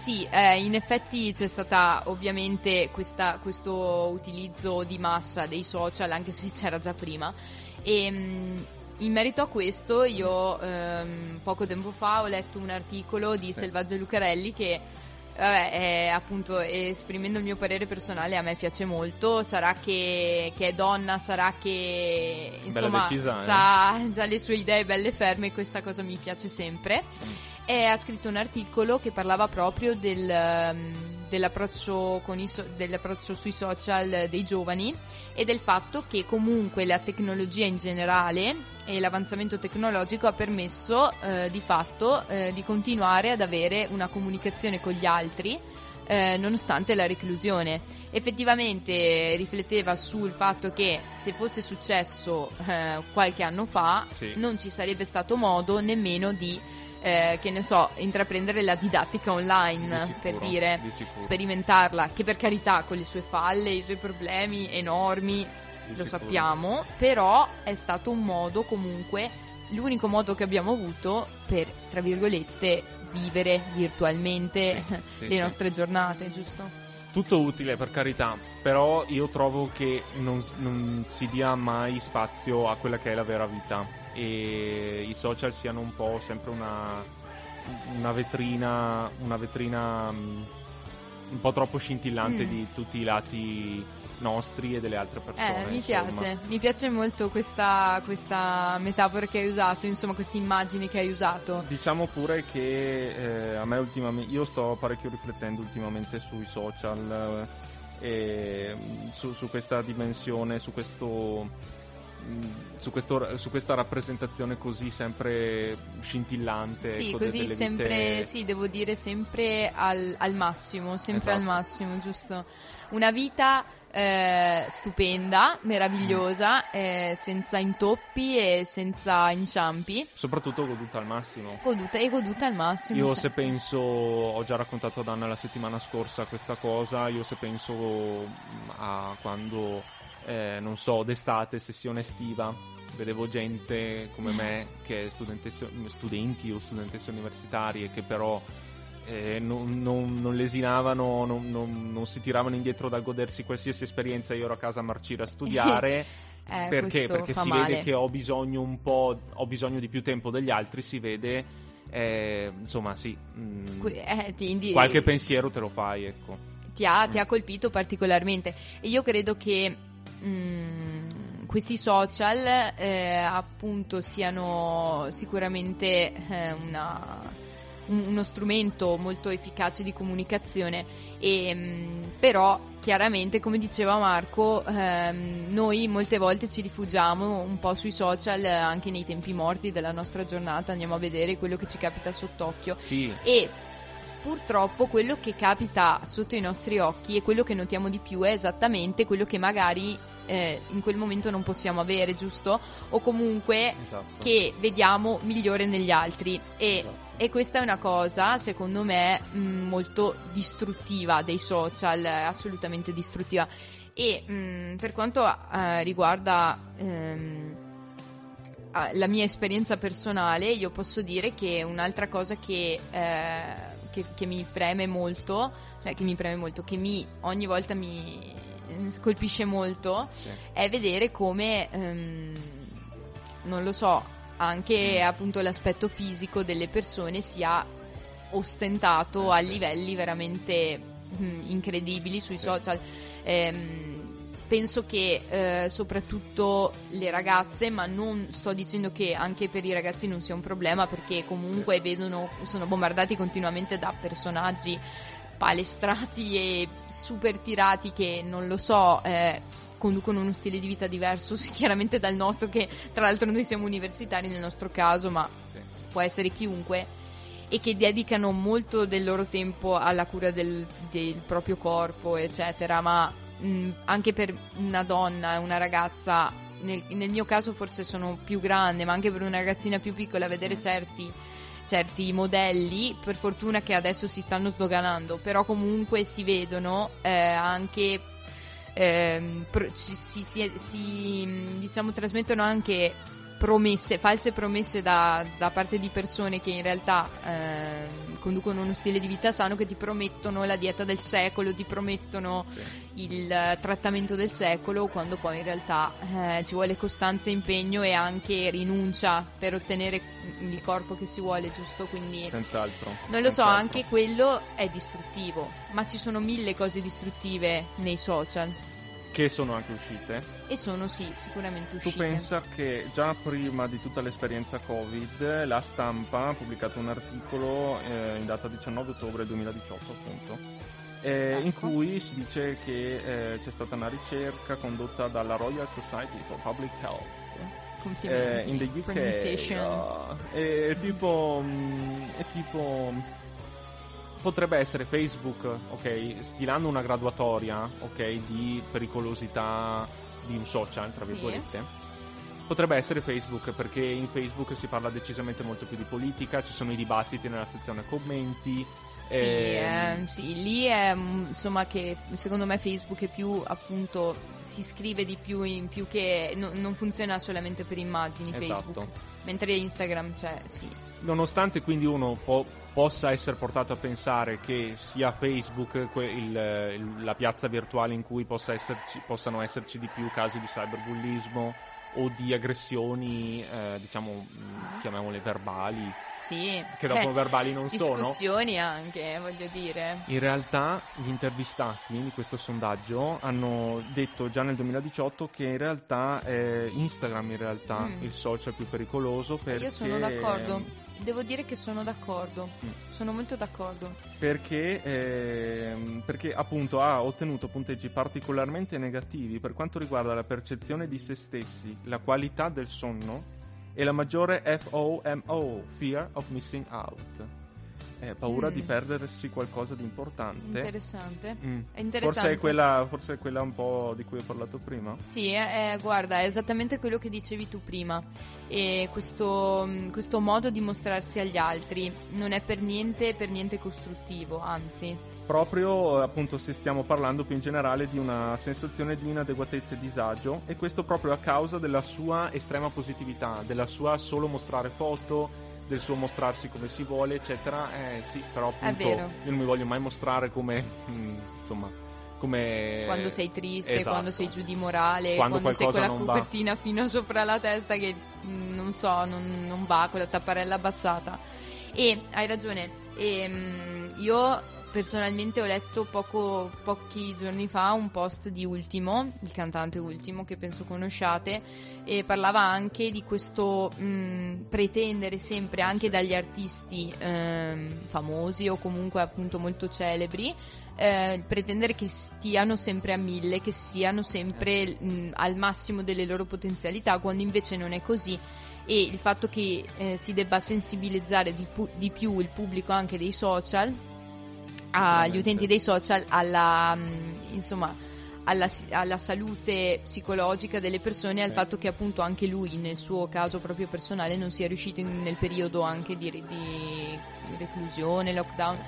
sì, eh, in effetti c'è stata ovviamente questa- questo utilizzo di massa dei social, anche se c'era già prima. E mm, in merito a questo, io ehm, poco tempo fa ho letto un articolo di Selvaggio Lucarelli che. Vabbè, è, appunto, esprimendo il mio parere personale, a me piace molto. Sarà che, che è donna, sarà che insomma decisa, eh. ha già le sue idee belle ferme questa cosa mi piace sempre. E ha scritto un articolo che parlava proprio del, ehm, dell'approccio, con i so- dell'approccio sui social dei giovani e del fatto che comunque la tecnologia in generale e l'avanzamento tecnologico ha permesso eh, di fatto eh, di continuare ad avere una comunicazione con gli altri eh, nonostante la reclusione. Effettivamente rifletteva sul fatto che se fosse successo eh, qualche anno fa Sì. non ci sarebbe stato modo nemmeno di, eh, che ne so, intraprendere la didattica online, Di sicuro, per dire, di sperimentarla, che per carità con le sue falle, i suoi problemi enormi, Di lo sicuro. sappiamo, però è stato un modo comunque, l'unico modo che abbiamo avuto per, tra virgolette, vivere virtualmente Sì, sì, le sì. nostre giornate, giusto? Tutto utile per carità, però io trovo che non, non si dia mai spazio a quella che è la vera vita e i social siano un po' sempre una, una vetrina, una vetrina mm, un po' troppo scintillante Mm. di tutti i lati nostri e delle altre persone. Eh, mi insomma. piace, mi piace molto questa, questa metafora che hai usato, insomma, questa immagine che hai usato. Diciamo pure che eh, a me ultimamente, io sto parecchio riflettendo ultimamente sui social eh, e mm, su, su questa dimensione, su questo, su, questo- su questa rappresentazione così sempre scintillante. Sì, ecco, così sempre, vite- sì, devo dire sempre al, al massimo, sempre al Esatto. massimo, giusto? Una vita eh, stupenda, meravigliosa, eh, senza intoppi e senza inciampi, Soprattutto goduta al massimo. goduta e goduta al massimo. Io cioè. se penso, ho già raccontato ad Anna la settimana scorsa questa cosa, io se penso mm, a quando, eh, non so, d'estate, sessione estiva, vedevo gente come me che è studenti o studentesse universitarie che però eh, non, non- non lesinavano, non, non- non si tiravano indietro dal godersi qualsiasi esperienza, io ero a casa a marcire a studiare. Eh, Perché? Perché si male. vede che ho bisogno un po', ho bisogno di più tempo degli altri, si vede, eh, insomma sì, mm, Que- eh, indi- qualche pensiero te lo fai, ecco. ti ha, ti ha colpito particolarmente e io credo che mm, questi social eh, appunto siano sicuramente eh, una, un- uno strumento molto efficace di comunicazione. E mh, però chiaramente come diceva Marco ehm, noi molte volte ci rifugiamo un po' sui social anche nei tempi morti della nostra giornata. Andiamo a vedere quello che ci capita sott'occhio. Sì, e purtroppo quello che capita sotto i nostri occhi e quello che notiamo di più è esattamente quello che magari eh, in quel momento non possiamo avere, giusto? O comunque esatto. che vediamo migliore negli altri e, Esatto. e questa è una cosa secondo me mh, molto distruttiva dei social, assolutamente distruttiva e mh, per quanto eh, riguarda ehm, la mia esperienza personale io posso dire che un'altra cosa che, eh, che, che mi preme molto cioè che mi preme molto che mi ogni volta mi scolpisce molto Sì. è vedere come, ehm, non lo so, anche appunto l'aspetto fisico delle persone sia ostentato Eh, a sì. livelli veramente mm, incredibili sui Sì. social. Ehm, penso che eh, soprattutto le ragazze, ma non sto dicendo che anche per i ragazzi non sia un problema perché comunque vedono, sono bombardati continuamente da personaggi palestrati e super tirati che non lo so, eh, conducono uno stile di vita diverso chiaramente dal nostro che tra l'altro noi siamo universitari nel nostro caso, ma Sì. può essere chiunque e che dedicano molto del loro tempo alla cura del, del proprio corpo, eccetera, ma mh, anche per una donna, una ragazza, nel, nel mio caso forse sono più grande, ma anche per una ragazzina più piccola, vedere certi, certi modelli, per fortuna che adesso si stanno sdoganando, però comunque si vedono eh, anche ci- si, si- si, mh, diciamo trasmettono anche promesse, false promesse da, da parte di persone che in realtà ehm, conducono uno stile di vita sano che ti promettono la dieta del secolo, ti promettono Sì. il eh, trattamento del secolo, quando poi in realtà eh, ci vuole costanza, impegno e anche rinuncia per ottenere il corpo che si vuole, giusto? Quindi Senz'altro. non lo so, senz'altro. anche quello è distruttivo, ma ci sono mille cose distruttive nei social Che sono anche uscite. e sono sì, sicuramente Tu uscite. pensa che già prima di tutta l'esperienza Covid, la stampa ha pubblicato un articolo eh, in data 19 ottobre 2018, appunto, eh, in Ecco. cui si dice che eh, c'è stata una ricerca condotta dalla Royal Society for Public Health eh, Complimenti. in the UK. Pronunciation. ah, è tipo. mm, È tipo. Potrebbe essere Facebook, ok, stilando una graduatoria, ok, di pericolosità di un social, tra Sì. virgolette. Potrebbe essere Facebook perché in Facebook si parla decisamente molto più di politica, ci sono i dibattiti nella sezione commenti. Sì, ehm, eh, sì, lì è mm, insomma che secondo me Facebook è più appunto si scrive di più in più che no- non funziona solamente per immagini Esatto. Facebook, mentre Instagram c'è, sì. Nonostante quindi uno po- possa essere portato a pensare che sia Facebook que- il- il- la piazza virtuale in cui possa esserci- possano esserci di più casi di cyberbullismo o di aggressioni, eh, diciamo, mh, chiamiamole verbali, Sì. che dopo Eh, verbali non sono. discussioni anche, voglio dire. In realtà gli intervistati di questo sondaggio hanno detto già nel 2018 che in realtà è Instagram in realtà Mm. il social più pericoloso perché Io sono d'accordo. Devo dire che sono d'accordo. Mm. Sono molto d'accordo. perché, ehm, perché appunto ha ottenuto punteggi particolarmente negativi per quanto riguarda la percezione di se stessi, la qualità del sonno e la maggiore FOMO, Fear of Missing Out. Eh, paura Mm. di perdersi qualcosa di importante. Interessante. Mm. Interessante. Forse è, quella, forse è quella un po' di cui ho parlato prima. Sì, eh, guarda, è esattamente quello che dicevi tu prima. E questo, mh, questo modo di mostrarsi agli altri non è per niente, per niente costruttivo, anzi. Proprio appunto se stiamo parlando più in generale di una sensazione di inadeguatezza e disagio e questo proprio a causa della sua estrema positività, della sua solo mostrare foto, del suo mostrarsi come si vuole, eccetera. Eh sì, però appunto io non mi voglio mai mostrare come mm, insomma, come Quando sei triste, esatto. quando sei giù di morale, Quando quando, sei con la va. copertina fino sopra la testa che mh, non so, non, non va, con la tapparella abbassata. E hai ragione, ehm, io personalmente ho letto poco, pochi giorni fa un post di Ultimo, il cantante Ultimo, che penso conosciate, e parlava anche di questo mh, pretendere sempre anche dagli artisti ehm, famosi o comunque appunto molto celebri, eh, pretendere che stiano sempre a mille, che siano sempre mh, al massimo delle loro potenzialità, quando invece non è così. E il fatto che eh, si debba sensibilizzare di, pu- di più il pubblico anche dei social, agli utenti dei social, alla, mh, insomma, alla, alla salute psicologica delle persone e al fatto che appunto anche lui nel suo caso proprio personale non sia riuscito in- nel periodo anche di- di reclusione, lockdown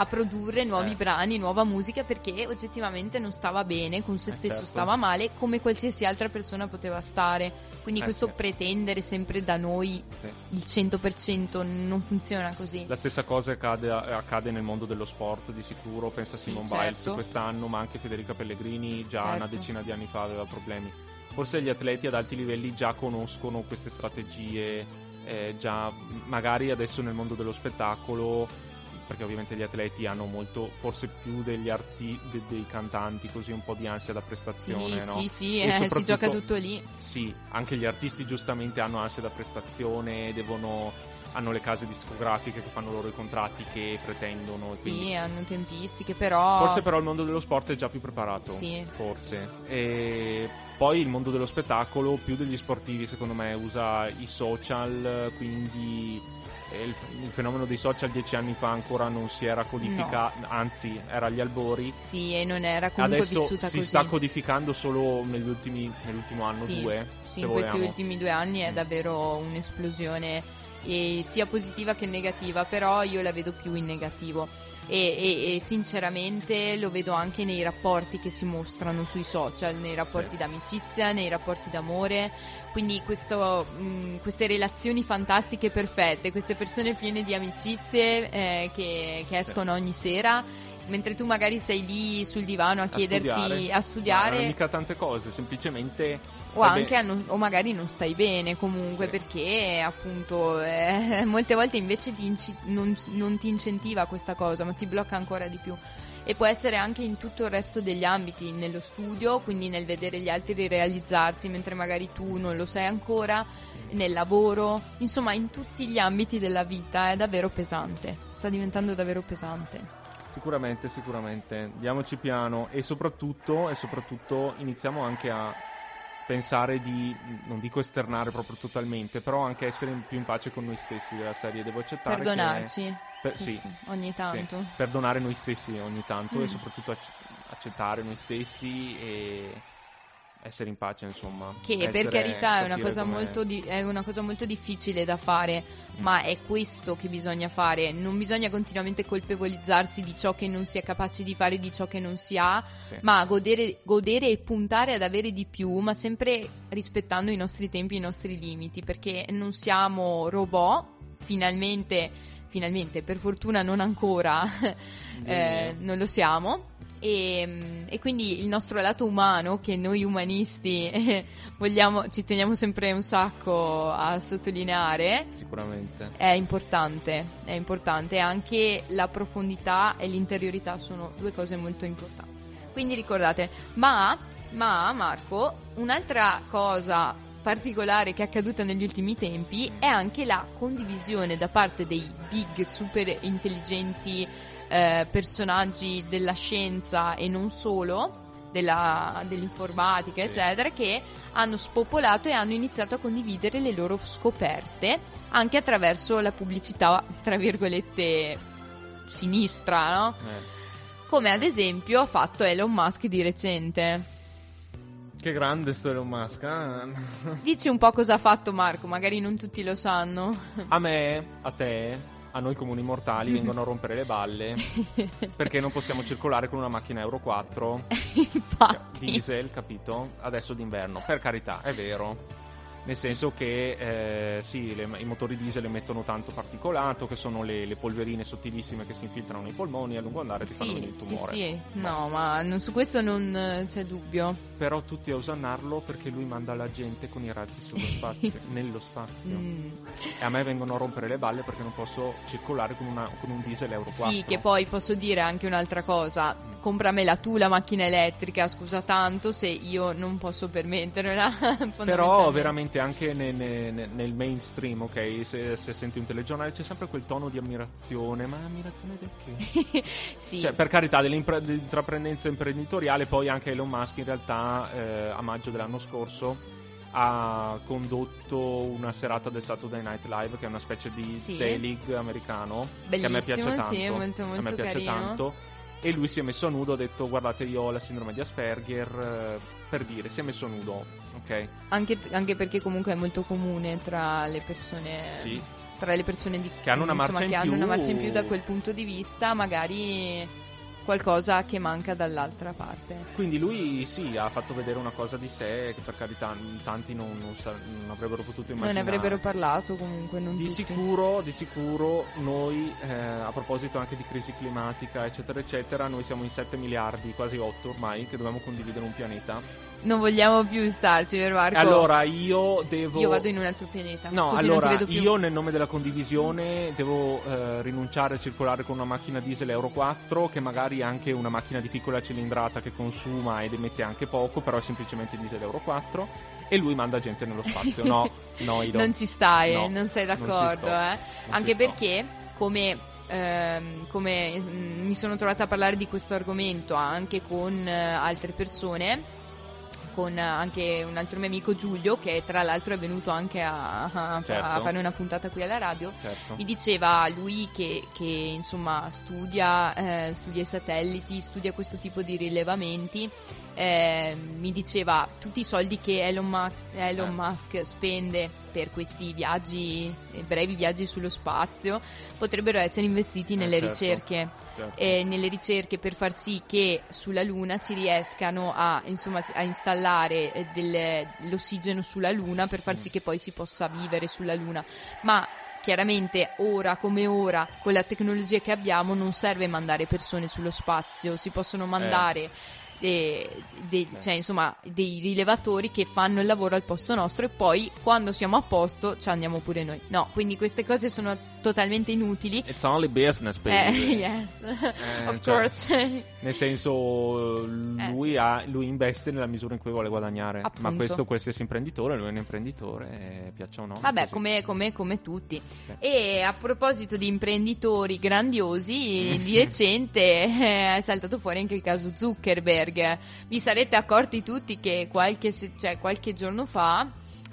a produrre nuovi Sì. brani, nuova musica perché oggettivamente non stava bene, con se Eh, stesso certo. stava male come qualsiasi altra persona poteva stare. Quindi Eh, questo sì. pretendere sempre da noi Sì. il 100% non funziona così. La stessa cosa accade, accade nel mondo dello sport di sicuro, pensa a Sì, Simon certo. Biles quest'anno, ma anche Federica Pellegrini già Certo. una decina di anni fa aveva problemi. Forse gli atleti ad alti livelli già conoscono queste strategie, eh, già magari adesso nel mondo dello spettacolo, perché ovviamente gli atleti hanno molto, forse più degli arti, de- dei cantanti, così un po' di ansia da Sì, prestazione, no? sì, sì, eh, si gioca tutto lì. Sì, anche gli artisti giustamente hanno ansia da prestazione, devono, hanno le case discografiche che fanno loro i contratti che pretendono. Sì, hanno tempistiche, però Forse però il mondo dello sport è già più preparato. Sì. Forse. E poi il mondo dello spettacolo, più degli sportivi secondo me, usa i social, quindi eh, il, il fenomeno dei social dieci anni fa ancora non si era codificato, anzi era agli albori. sì, e non era comunque Adesso vissuta si così. sta codificando solo negli ultimi, nell'ultimo anno, Sì, due. Sì, in questi vogliamo. ultimi due anni è Mm. davvero un'esplosione sia positiva che negativa, però io la vedo più in negativo e, e- e sinceramente lo vedo anche nei rapporti che si mostrano sui social, nei rapporti Sì. d'amicizia, nei rapporti d'amore, quindi questo, mh, queste relazioni fantastiche perfette, queste persone piene di amicizie eh, che, che escono ogni sera. Mentre tu magari sei lì sul divano a, A chiederti studiare. a studiare, Ma non è mica tante cose, semplicemente. O anche a non- o magari non stai bene comunque Sì. perché appunto eh, molte volte invece ti inci- non, non ti incentiva questa cosa ma ti blocca ancora di più e può essere anche in tutto il resto degli ambiti nello studio quindi nel vedere gli altri realizzarsi mentre magari tu non lo sai ancora nel lavoro insomma in tutti gli ambiti della vita è davvero pesante sta diventando davvero pesante Sicuramente, sicuramente. Diamoci piano e soprattutto, e soprattutto iniziamo anche a pensare di, non dico esternare proprio totalmente, però anche essere più in pace con noi stessi della serie. Devo accettare che- perdonarci per- sì, ogni tanto sì, perdonare noi stessi ogni tanto Mm. e soprattutto ac- accettare noi stessi e essere in pace, insomma. Che per carità è una, cosa molto di- è una cosa molto difficile da fare, Mm. ma è questo che bisogna fare. Non bisogna continuamente colpevolizzarsi di ciò che non si è capaci di fare, di ciò che non si ha, Sì. ma godere, godere e puntare ad avere di più, ma sempre rispettando i nostri tempi, i nostri limiti, perché non siamo robot, finalmente, finalmente, per fortuna non ancora, eh, non lo siamo. E, e quindi il nostro lato umano, che noi umanisti eh, vogliamo, ci teniamo sempre un sacco a sottolineare, Sicuramente. è importante, è importante. Anche la profondità e l'interiorità sono due cose molto importanti. Quindi ricordate, ma, ma Marco, un'altra cosa particolare che è accaduta negli ultimi tempi è anche la condivisione da parte dei big super intelligenti eh, personaggi della scienza e non solo della- dell'informatica Sì. eccetera che hanno spopolato e hanno iniziato a condividere le loro scoperte anche attraverso la pubblicità tra virgolette sinistra no? Eh. come ad esempio ha fatto Elon Musk di recente Che grande sto Elon Musk. eh? dici un po' cosa ha fatto Marco magari non tutti lo sanno A me, a te, a noi comuni mortali vengono a rompere le balle perché non possiamo circolare con una macchina Euro 4 infatti diesel, capito? Adesso d'inverno. Per carità, è vero. Nel senso che eh, sì, le- i motori diesel emettono tanto particolato, che sono le, le polverine sottilissime che si infiltrano nei polmoni a lungo andare ti fanno sì, venire il sì, tumore. sì, no, ma non- su questo non eh, c'è dubbio. Però tutti a osannarlo perché lui manda la gente con i razzi sullo spazio, nello spazio. Mm. e a me vengono a rompere le balle perché non posso circolare con, una- con un diesel Euro 4. Sì, che poi posso dire anche un'altra cosa. Compramela tu la macchina elettrica, scusa tanto se io non posso permettermela. Però fondamentalmente. Veramente anche ne- ne- ne- nel mainstream, ok? Se, se senti un telegiornale c'è sempre quel tono di ammirazione, ma ammirazione del che? sì. Cioè, per carità, dell'intraprendenza imprenditoriale, poi anche Elon Musk in realtà eh, a maggio dell'anno scorso ha condotto una serata del Saturday Night Live che è una specie di Sì. Z-League americano che a me piace Bellissimo, tanto. sì, molto, a me molto piace carino. tanto. E lui si è messo a nudo, ha detto guardate io ho la sindrome di Asperger, eh, per dire, si è messo nudo, ok? Anche, anche perché comunque è molto comune tra le persone. Sì, Tra le persone di, Che hanno una insomma, marcia in che hanno più. una marcia in più da quel punto di vista, magari qualcosa che manca dall'altra parte. Quindi lui sì, ha fatto vedere una cosa di sé che per carità tanti non, non sa- non avrebbero potuto Non immaginare. ne avrebbero parlato comunque, non Di tutti. sicuro, di sicuro noi, eh, a proposito anche di crisi climatica, eccetera, eccetera, noi siamo in 7 miliardi, quasi 8 ormai, che dobbiamo condividere un pianeta. Non vogliamo più starci, vero Marco? Allora io devo... Io vado in un altro pianeta. No, allora non io nel nome della condivisione devo eh, rinunciare a circolare con una macchina diesel Euro 4 che magari è anche una macchina di piccola cilindrata che consuma ed emette anche poco, però è semplicemente diesel Euro 4 e lui manda gente nello spazio. No, no, Ido. Non ci stai, No, non sei non d'accordo, sto, eh? non Anche perché, come, ehm, come mm, mi sono trovata a parlare di questo argomento anche con eh, altre persone, con eh, anche un altro mio amico Giulio, che tra l'altro è venuto anche a, a- Certo. a fare una puntata qui alla radio. Certo. Mi diceva lui che, che, insomma studia, eh, studia i satelliti, studia questo tipo di rilevamenti. eh, mi diceva tutti i soldi che Elon Musk, Elon Eh. Musk spende per questi viaggi, eh, brevi viaggi sullo spazio, potrebbero essere investiti Eh, nelle certo. ricerche certo. e nelle ricerche per far sì che sulla Luna si riescano a, insomma, a installare eh, del- l'ossigeno sulla Luna per far Mm. sì che poi si possa vivere sulla Luna. Ma chiaramente ora come ora, con la tecnologia che abbiamo, non serve mandare persone sullo spazio, si possono mandare. eh, dei- cioè, insomma, dei rilevatori che fanno il lavoro al posto nostro e poi quando siamo a posto ci andiamo pure noi. No, quindi queste cose sono totalmente inutili. It's only business, Eh, baby. yes, Eh, of cioè, course. Nel senso, lui, sì. ha- lui investe nella misura in cui vuole guadagnare. Ma Appunto. questo qualsiasi imprenditore, lui è un imprenditore, eh, piaccia o no. Vabbè, come, come- come tutti. E a proposito di imprenditori grandiosi, di recente eh, è saltato fuori anche il caso Zuckerberg. Vi sarete accorti tutti che qualche, cioè, qualche giorno fa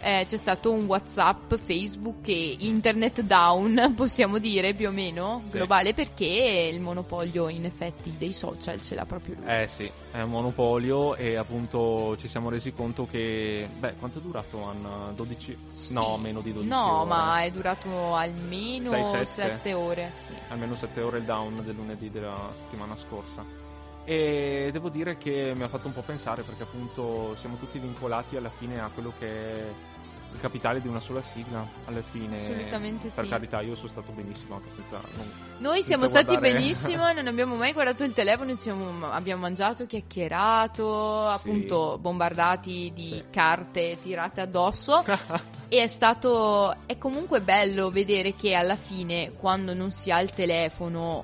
eh, c'è stato un WhatsApp, Facebook e internet down, possiamo dire più o meno, Sì. globale, perché il monopolio in effetti dei social ce l'ha proprio lui. Eh sì, è un monopolio e appunto ci siamo resi conto che... Beh, quanto è durato Anna? 12? No, Sì. meno di 12 No, ore. ma è durato almeno Sei, sette? 7 ore. Sì. almeno 7 ore il down del lunedì della settimana scorsa. E devo dire che mi ha fatto un po' pensare perché appunto siamo tutti vincolati alla fine a quello che è capitale di una sola sigla. Alla fine, Assolutamente per sì. carità, io sono stato benissimo anche senza. non- Noi senza siamo stati guardare- benissimo, non abbiamo mai guardato il telefono, siamo- abbiamo mangiato, chiacchierato, appunto bombardati di Sì. carte tirate addosso e è stato è comunque bello vedere che alla fine quando non si ha il telefono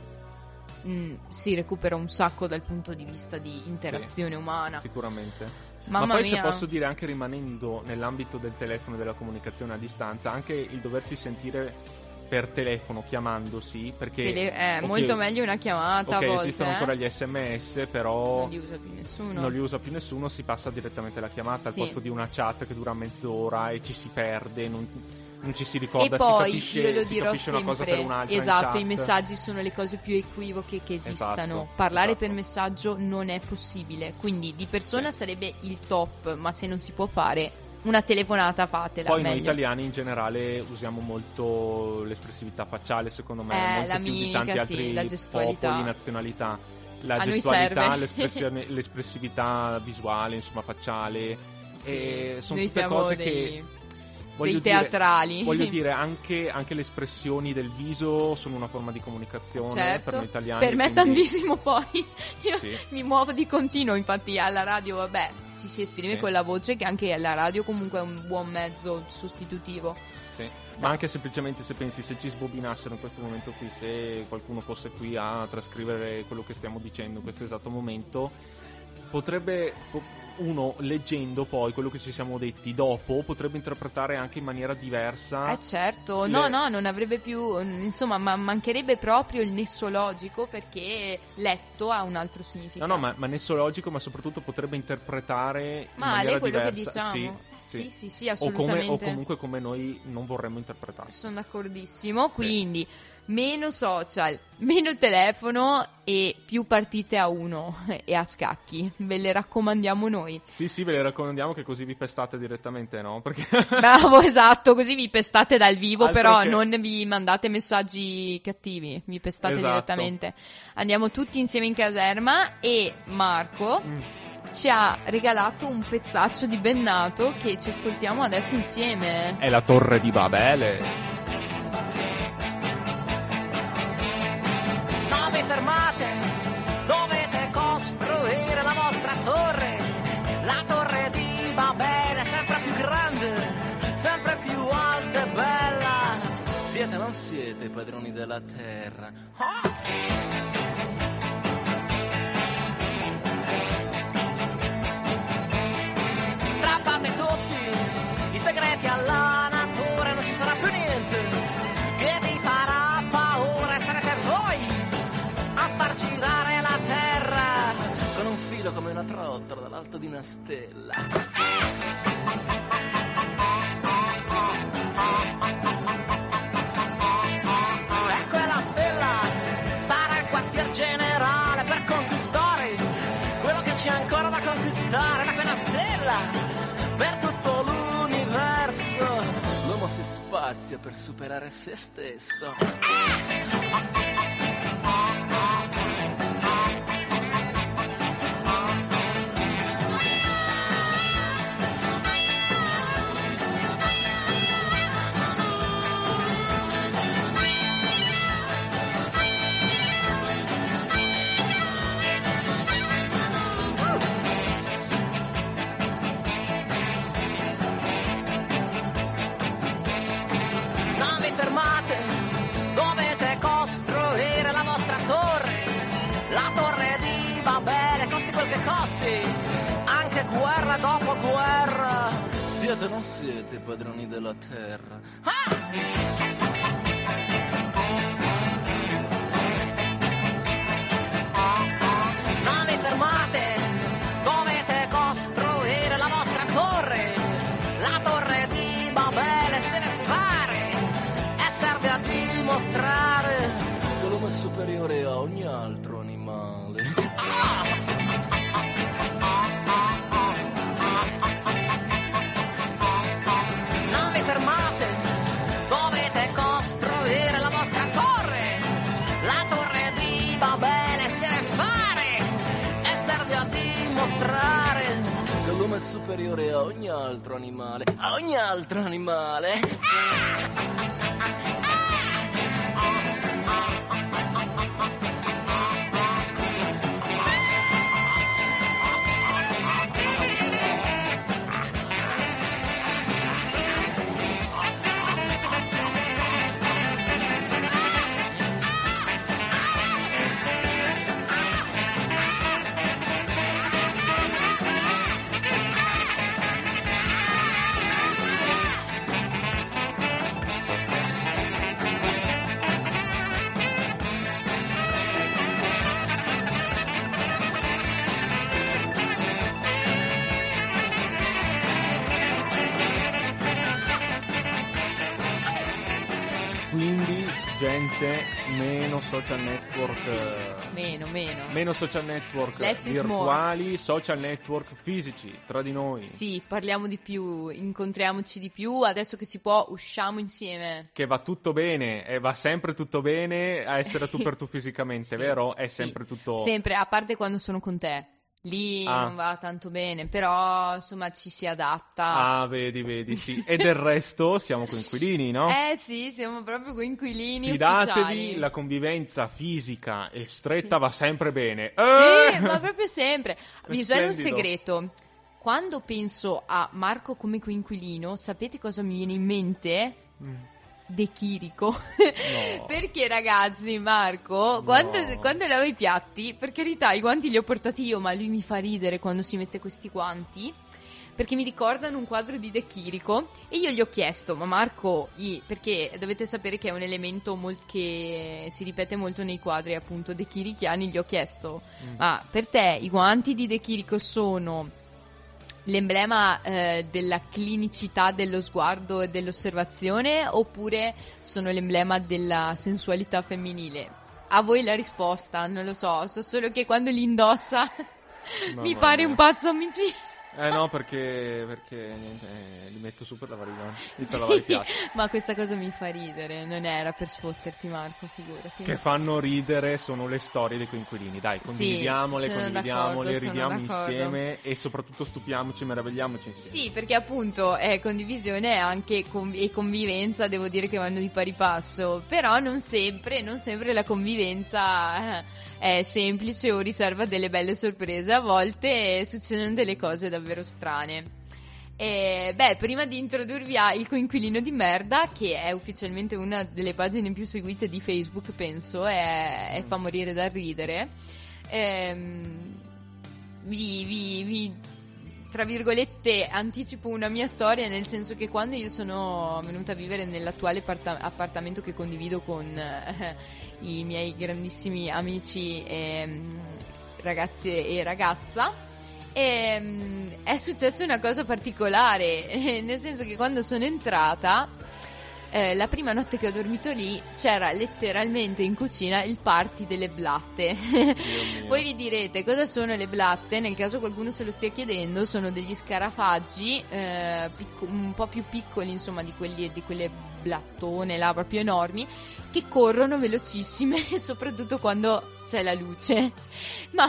mh, si recupera un sacco dal punto di vista di interazione umana. Sicuramente. Mamma Ma poi mia. se posso dire anche rimanendo nell'ambito del telefono e della comunicazione a distanza, anche il doversi sentire per telefono chiamandosi, perché Tele- è ok, molto meglio una chiamata Ok, a volte. esistono eh. ancora gli sms, però Non li usa più nessuno. non li usa più nessuno, si passa direttamente alla chiamata Sì. al posto di una chat che dura mezz'ora e ci si perde, non, non ci si ricorda, e poi capisce, io lo dirò capisce una cosa sempre per un'altra. in esatto i messaggi sono le cose più equivoche che esistano Esatto, parlare esatto. per messaggio non è possibile quindi di persona sarebbe il top ma se non si può fare una telefonata fatela Poi noi meglio. italiani in generale usiamo molto l'espressività facciale, secondo me, Eh, molto la più di tanti sì, altri popoli, nazionalità. La A noi gestualità, l'espressività visuale, insomma, facciale. Sì, e sono noi tutte cose dei- che Voglio dei dire- teatrali. Voglio dire, anche, anche le espressioni del viso sono una forma di comunicazione Certo, per noi italiani. per me quindi- tantissimo poi. Io Sì. mi muovo di continuo, infatti alla radio, vabbè, ci si esprime Sì. con la voce che anche alla radio comunque è un buon mezzo sostitutivo. Sì. Ma anche semplicemente se pensi, se ci sbobinassero in questo momento qui, se qualcuno fosse qui a trascrivere quello che stiamo dicendo in questo esatto momento, potrebbe, po- uno leggendo poi quello che ci siamo detti dopo, potrebbe interpretare anche in maniera diversa. Eh certo, le- no, no, non avrebbe più, insomma, ma mancherebbe proprio il nesso logico perché letto ha un altro No, significato. no, ma, ma nesso logico, ma soprattutto potrebbe interpretare in Male maniera quello che diversa. diciamo. Sì, Sì, sì, sì, O, come, assolutamente. o comunque come noi non vorremmo interpretarsi. Sono d'accordissimo, quindi meno social, meno telefono e più partite a uno e a scacchi. Ve le raccomandiamo noi. Sì, sì, ve le raccomandiamo che così vi pestate direttamente, no? Perché Bravo, esatto, così vi pestate dal vivo, Altro però che- non vi mandate messaggi cattivi, vi pestate Esatto. direttamente. Andiamo tutti insieme in caserma e Marco Mm. ci ha regalato un pezzaccio di Bennato che ci ascoltiamo adesso insieme. è la torre di Babele. Fermate, dovete costruire la vostra torre. La torre di Babele, sempre più grande, sempre più alta e bella. Siete o non siete padroni della terra? Ah! Una stella. E quella stella sarà il quartier generale per conquistare quello che c'è ancora da conquistare da quella stella per tutto l'universo. L'uomo si spazia per superare se stesso. Siete padroni della terra? Superiore a ogni altro animale. A ogni altro animale. Quindi, gente, meno social network. eh, Meno, meno. Meno social network Less virtuali, social network fisici tra di noi. Sì, parliamo di più, incontriamoci di più, adesso che si può usciamo insieme. Che va tutto bene e va sempre tutto bene a essere tu per tu fisicamente, Sì, vero? È sì. sempre tutto. Sempre, a parte quando sono con te. Lì Ah. non va tanto bene, però insomma ci si adatta. Ah, vedi, vedi, sì. E del resto siamo coinquilini, no? Eh sì, siamo proprio coinquilini Fidatevi, ufficiali. la convivenza fisica e stretta va sempre bene. Sì, Eh! ma proprio sempre. Vi svelo un segreto. Quando penso a Marco come coinquilino, sapete cosa mi viene in mente? Mm, De Chirico. No. Perché ragazzi, Marco, quando, quando lava i piatti, per carità, i guanti li ho portati io, ma lui mi fa ridere quando si mette questi guanti. Perché mi ricordano un quadro di De Chirico e io gli ho chiesto, ma Marco, perché dovete sapere che è un elemento mol- che si ripete molto nei quadri appunto De Chirichiani, gli ho chiesto, Mm. ma per te i guanti di De Chirico sono l'emblema eh, della clinicità dello sguardo e dell'osservazione oppure sono l'emblema della sensualità femminile? A voi la risposta, non lo so, so solo che quando li indossa mi pare mia. un pazzo omicida. Eh no, perché, perché niente, eh, li metto su per lavare i Sì, lavare piatti. ma questa cosa mi fa ridere, non era per sfotterti Marco, figurati. Che fanno ridere sono le storie dei coinquilini. Dai, condividiamole, sono condividiamole, ridiamo insieme e soprattutto stupiamoci, meravigliamoci insieme. Sì, perché appunto è condivisione e anche con- e convivenza, devo dire che vanno di pari passo, però non sempre, non sempre la convivenza eh, è semplice o riserva delle belle sorprese, a volte succedono delle cose davvero strane. E, beh, prima di introdurvi a Il coinquilino di merda, che è ufficialmente una delle pagine più seguite di Facebook, penso, e, e fa morire da ridere, ehm, vi, vi- vi, tra virgolette, anticipo una mia storia, nel senso che quando io sono venuta a vivere nell'attuale parta- appartamento che condivido con eh, i miei grandissimi amici, ehm, ragazzi e ragazza, Ehm, è successa una cosa particolare, nel senso che quando sono entrata, eh, la prima notte che ho dormito lì, c'era letteralmente in cucina il party delle blatte. Voi vi direte cosa sono le blatte? Nel caso qualcuno se lo stia chiedendo, sono degli scarafaggi eh, picco- un po' più piccoli, insomma, di, quelli, di quelle blattone là proprio enormi che corrono velocissime, soprattutto quando c'è la luce. Ma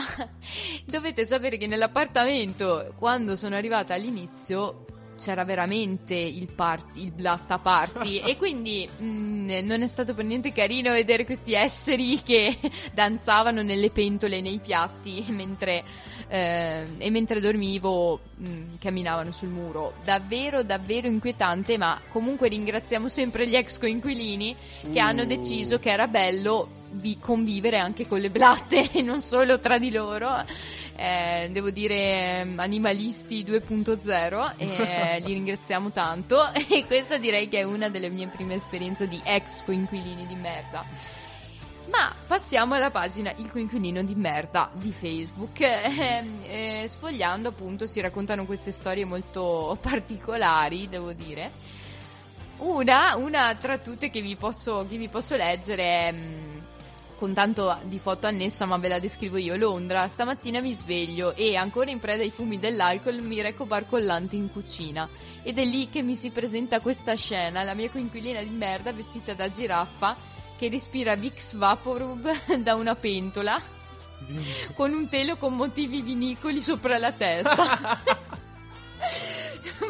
dovete sapere che nell'appartamento, quando sono arrivata all'inizio, c'era veramente il, party, il blatta party e quindi mh, non è stato per niente carino vedere questi esseri che danzavano nelle pentole e nei piatti mentre, eh, e mentre dormivo mh, camminavano sul muro. Davvero, davvero inquietante, ma comunque ringraziamo sempre gli ex coinquilini che hanno Uh. deciso che era bello vi convivere anche con le blatte e non solo tra di loro. Eh, devo dire ehm, animalisti 2.0 e eh, li ringraziamo tanto e questa direi che è una delle mie prime esperienze di ex coinquilini di merda. Ma passiamo alla pagina Il coinquilino di merda di Facebook. Ehm, eh, sfogliando appunto si raccontano queste storie molto particolari, devo dire. Una, una tra tutte che vi posso, che vi posso leggere è, mm, con tanto di foto annessa, ma ve la descrivo io. Londra, stamattina mi sveglio e ancora in preda ai fumi dell'alcol mi reco barcollante in cucina. Ed è lì che mi si presenta questa scena, la mia coinquilina di merda vestita da giraffa che respira Vicks Vaporub da una pentola con un telo con motivi vinicoli sopra la testa.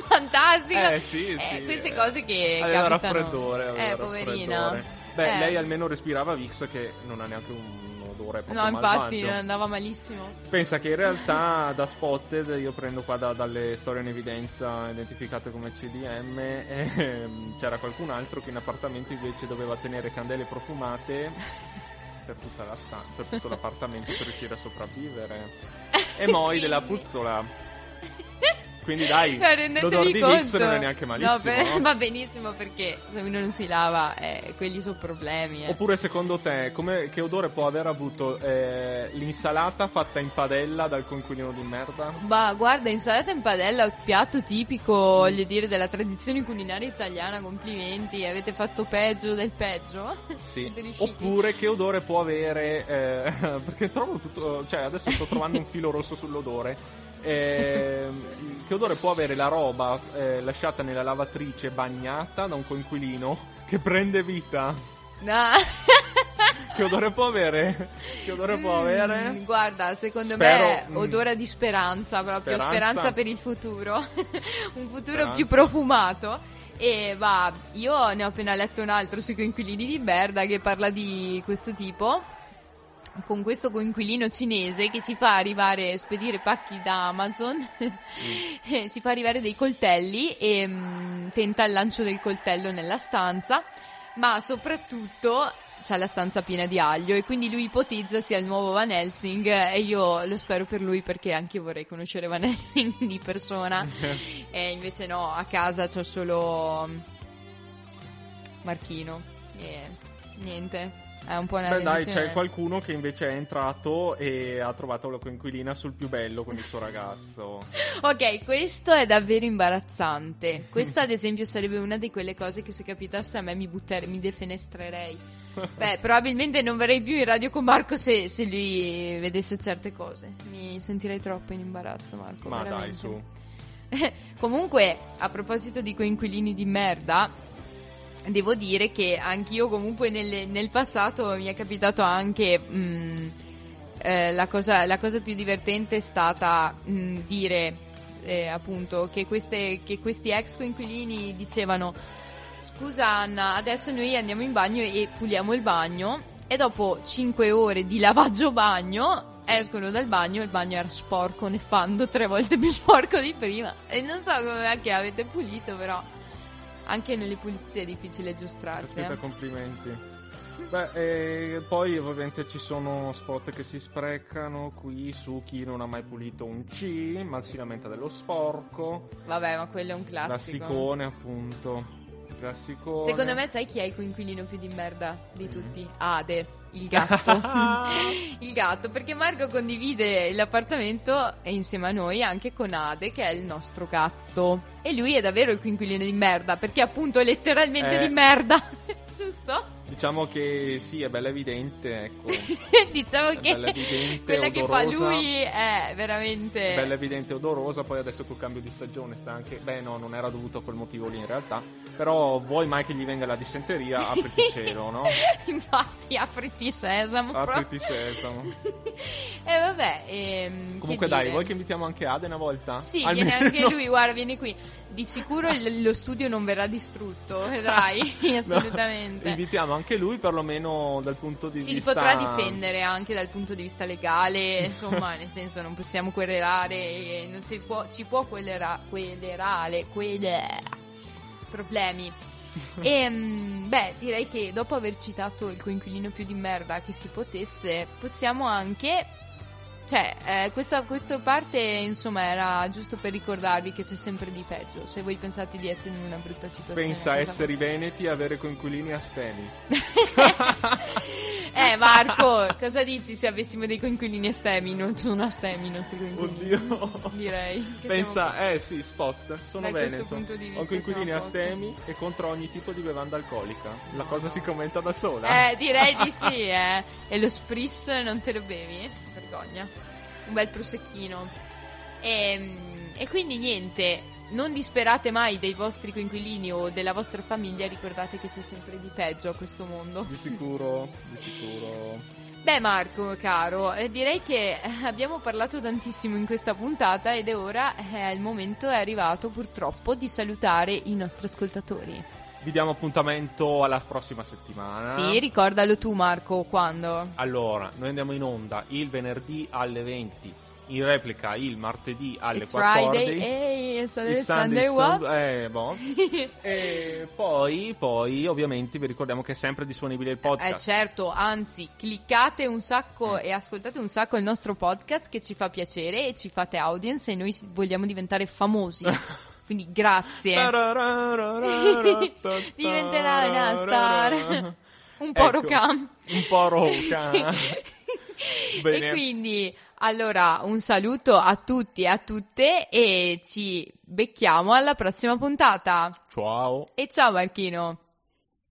Fantastico! Eh sì, Eh, sì. queste eh. cose che Aveva capitano. raffreddore, aveva eh, poverina. raffreddore. Beh, Eh. lei almeno respirava Vix che non ha neanche un odore proprio No, infatti malvagio. andava malissimo. Pensa che in realtà da spotted io prendo qua da- dalle storie in evidenza identificate come CDM ehm, c'era qualcun altro che in appartamento invece doveva tenere candele profumate per, tutta la sta- per tutto l'appartamento per riuscire a sopravvivere e moi della puzzola quindi dai rendetevi l'odore di conto. Vix non è neanche malissimo No, per- no? va benissimo perché se uno non si lava, eh, quelli sono problemi. eh. Oppure secondo te, come, che odore può aver avuto eh, l'insalata fatta in padella dal coinquilino di merda? Ma guarda, insalata in padella, piatto tipico, voglio dire, della tradizione culinaria italiana. Complimenti, avete fatto peggio del peggio. Sì. Oppure che odore può avere, eh, perché trovo tutto, cioè adesso sto trovando un filo rosso sull'odore. Che odore può avere la roba eh, lasciata nella lavatrice bagnata da un coinquilino che prende vita? No. che odore può avere? Che odore può Mm, avere? guarda, secondo Spero- me odora di speranza, proprio Speranza? speranza, per il futuro, un futuro Speranza. più profumato. E va, io ne ho appena letto un altro sui coinquilini di merda che parla di questo tipo. Con questo coinquilino cinese che si fa arrivare, spedire pacchi da Amazon, eh, si fa arrivare dei coltelli e mm, tenta il lancio del coltello nella stanza, ma soprattutto c'ha la stanza piena di aglio e quindi lui ipotizza sia il nuovo Van Helsing e io lo spero per lui perché anche io vorrei conoscere Van Helsing di persona. E invece no, a casa c'ho solo mm, Marchino e niente, è un po' una Beh dai, c'è qualcuno che invece è entrato e ha trovato la coinquilina sul più bello con il suo ragazzo. Ok, questo è davvero imbarazzante. Questo, ad esempio, sarebbe una di quelle cose che se capitasse a me mi butterei, mi defenestrerei. Beh, probabilmente non verrei più in radio con Marco se, se lui vedesse certe cose. Mi sentirei troppo in imbarazzo, Marco. Ma dai, veramente. su. Comunque, a proposito di coinquilini di merda, devo dire che anch'io comunque nel, nel passato mi è capitato anche... mh, eh, la, cosa, la cosa più divertente è stata mh, dire eh, appunto che, queste, che questi ex coinquilini dicevano scusa Anna adesso noi andiamo in bagno e puliamo il bagno. E dopo 5 ore di lavaggio bagno escono dal bagno e il bagno era sporco nefando tre volte più sporco di prima. E non so come che avete pulito però anche nelle pulizie è difficile giostrarsi Siete eh. complimenti. Beh, e poi ovviamente ci sono spot che si sprecano qui su chi non ha mai pulito un C, ma si lamenta dello sporco, vabbè ma quello è un classico classicone appunto. Classicone. Secondo me sai chi è il coinquilino più di merda di Mm. tutti? Ade, il gatto. il gatto, perché Marco condivide l'appartamento insieme a noi anche con Ade, che è il nostro gatto. E lui è davvero il coinquilino di merda, perché appunto è letteralmente Eh. di merda. Giusto? Diciamo che sì, è bella evidente, ecco. diciamo È che evidente, quella che fa odorosa. lui è veramente... È bella evidente odorosa, poi adesso col cambio di stagione sta anche... Beh no, non era dovuto a quel motivo lì in realtà, però vuoi mai che gli venga la dissenteria, apriti il cielo, no? Infatti, apriti sesamo. Apriti sesamo. E vabbè, ehm, Comunque dai, dire? vuoi che invitiamo anche Ade una volta? Sì, Almeno- viene anche lui, guarda, vieni qui. Di sicuro lo studio non verrà distrutto, vedrai, No, assolutamente. invitiamo anche lui perlomeno dal punto di si vista... potrà difendere anche dal punto di vista legale, insomma, nel senso non possiamo querelare, non si può, ci può querela, querelare, quelle problemi. E mm, beh, direi che dopo aver citato il coinquilino più di merda che si potesse, possiamo anche. Cioè, eh, questa, questa parte, insomma, era giusto per ricordarvi che c'è sempre di peggio. Se voi pensate di essere in una brutta situazione. Pensa a essere i veneti e avere coinquilini astemi. eh, Marco, cosa dici se avessimo dei coinquilini estemi? Non sono astemi i nostri coinquilini. Oddio. Direi. Pensa, siamo- eh sì, spot, sono Da veneto. punto di vista Ho coinquilini astemi e contro ogni tipo di bevanda alcolica. La cosa si commenta da sola. Eh, direi di sì, eh. E lo spritz non te lo bevi? Vergogna. Un bel prosecchino. E, e quindi niente, non disperate mai dei vostri coinquilini o della vostra famiglia, ricordate che c'è sempre di peggio a questo mondo. Di sicuro, di sicuro. Beh Marco, caro, eh, direi che eh, abbiamo parlato tantissimo in questa puntata ed è ora, eh, il momento è arrivato purtroppo di salutare i nostri ascoltatori. Vi diamo appuntamento alla prossima settimana. Sì, ricordalo tu Marco, quando? Allora, noi andiamo in onda il venerdì alle 20, in replica il martedì alle It's 14. Friday, è Saturday, il Sunday, Sunday, what? Sun- eh, boh. e poi, poi, ovviamente, vi ricordiamo che è sempre disponibile il Eh podcast. certo, anzi, cliccate un sacco e ascoltate un sacco il nostro podcast che ci fa piacere e ci fate audience e noi vogliamo diventare famosi. Quindi grazie. Diventerai una star. Un po' Ecco, rocam. Un po' roca. Bene. E quindi, allora, un saluto a tutti e a tutte e ci becchiamo alla prossima puntata. Ciao. E ciao Marchino.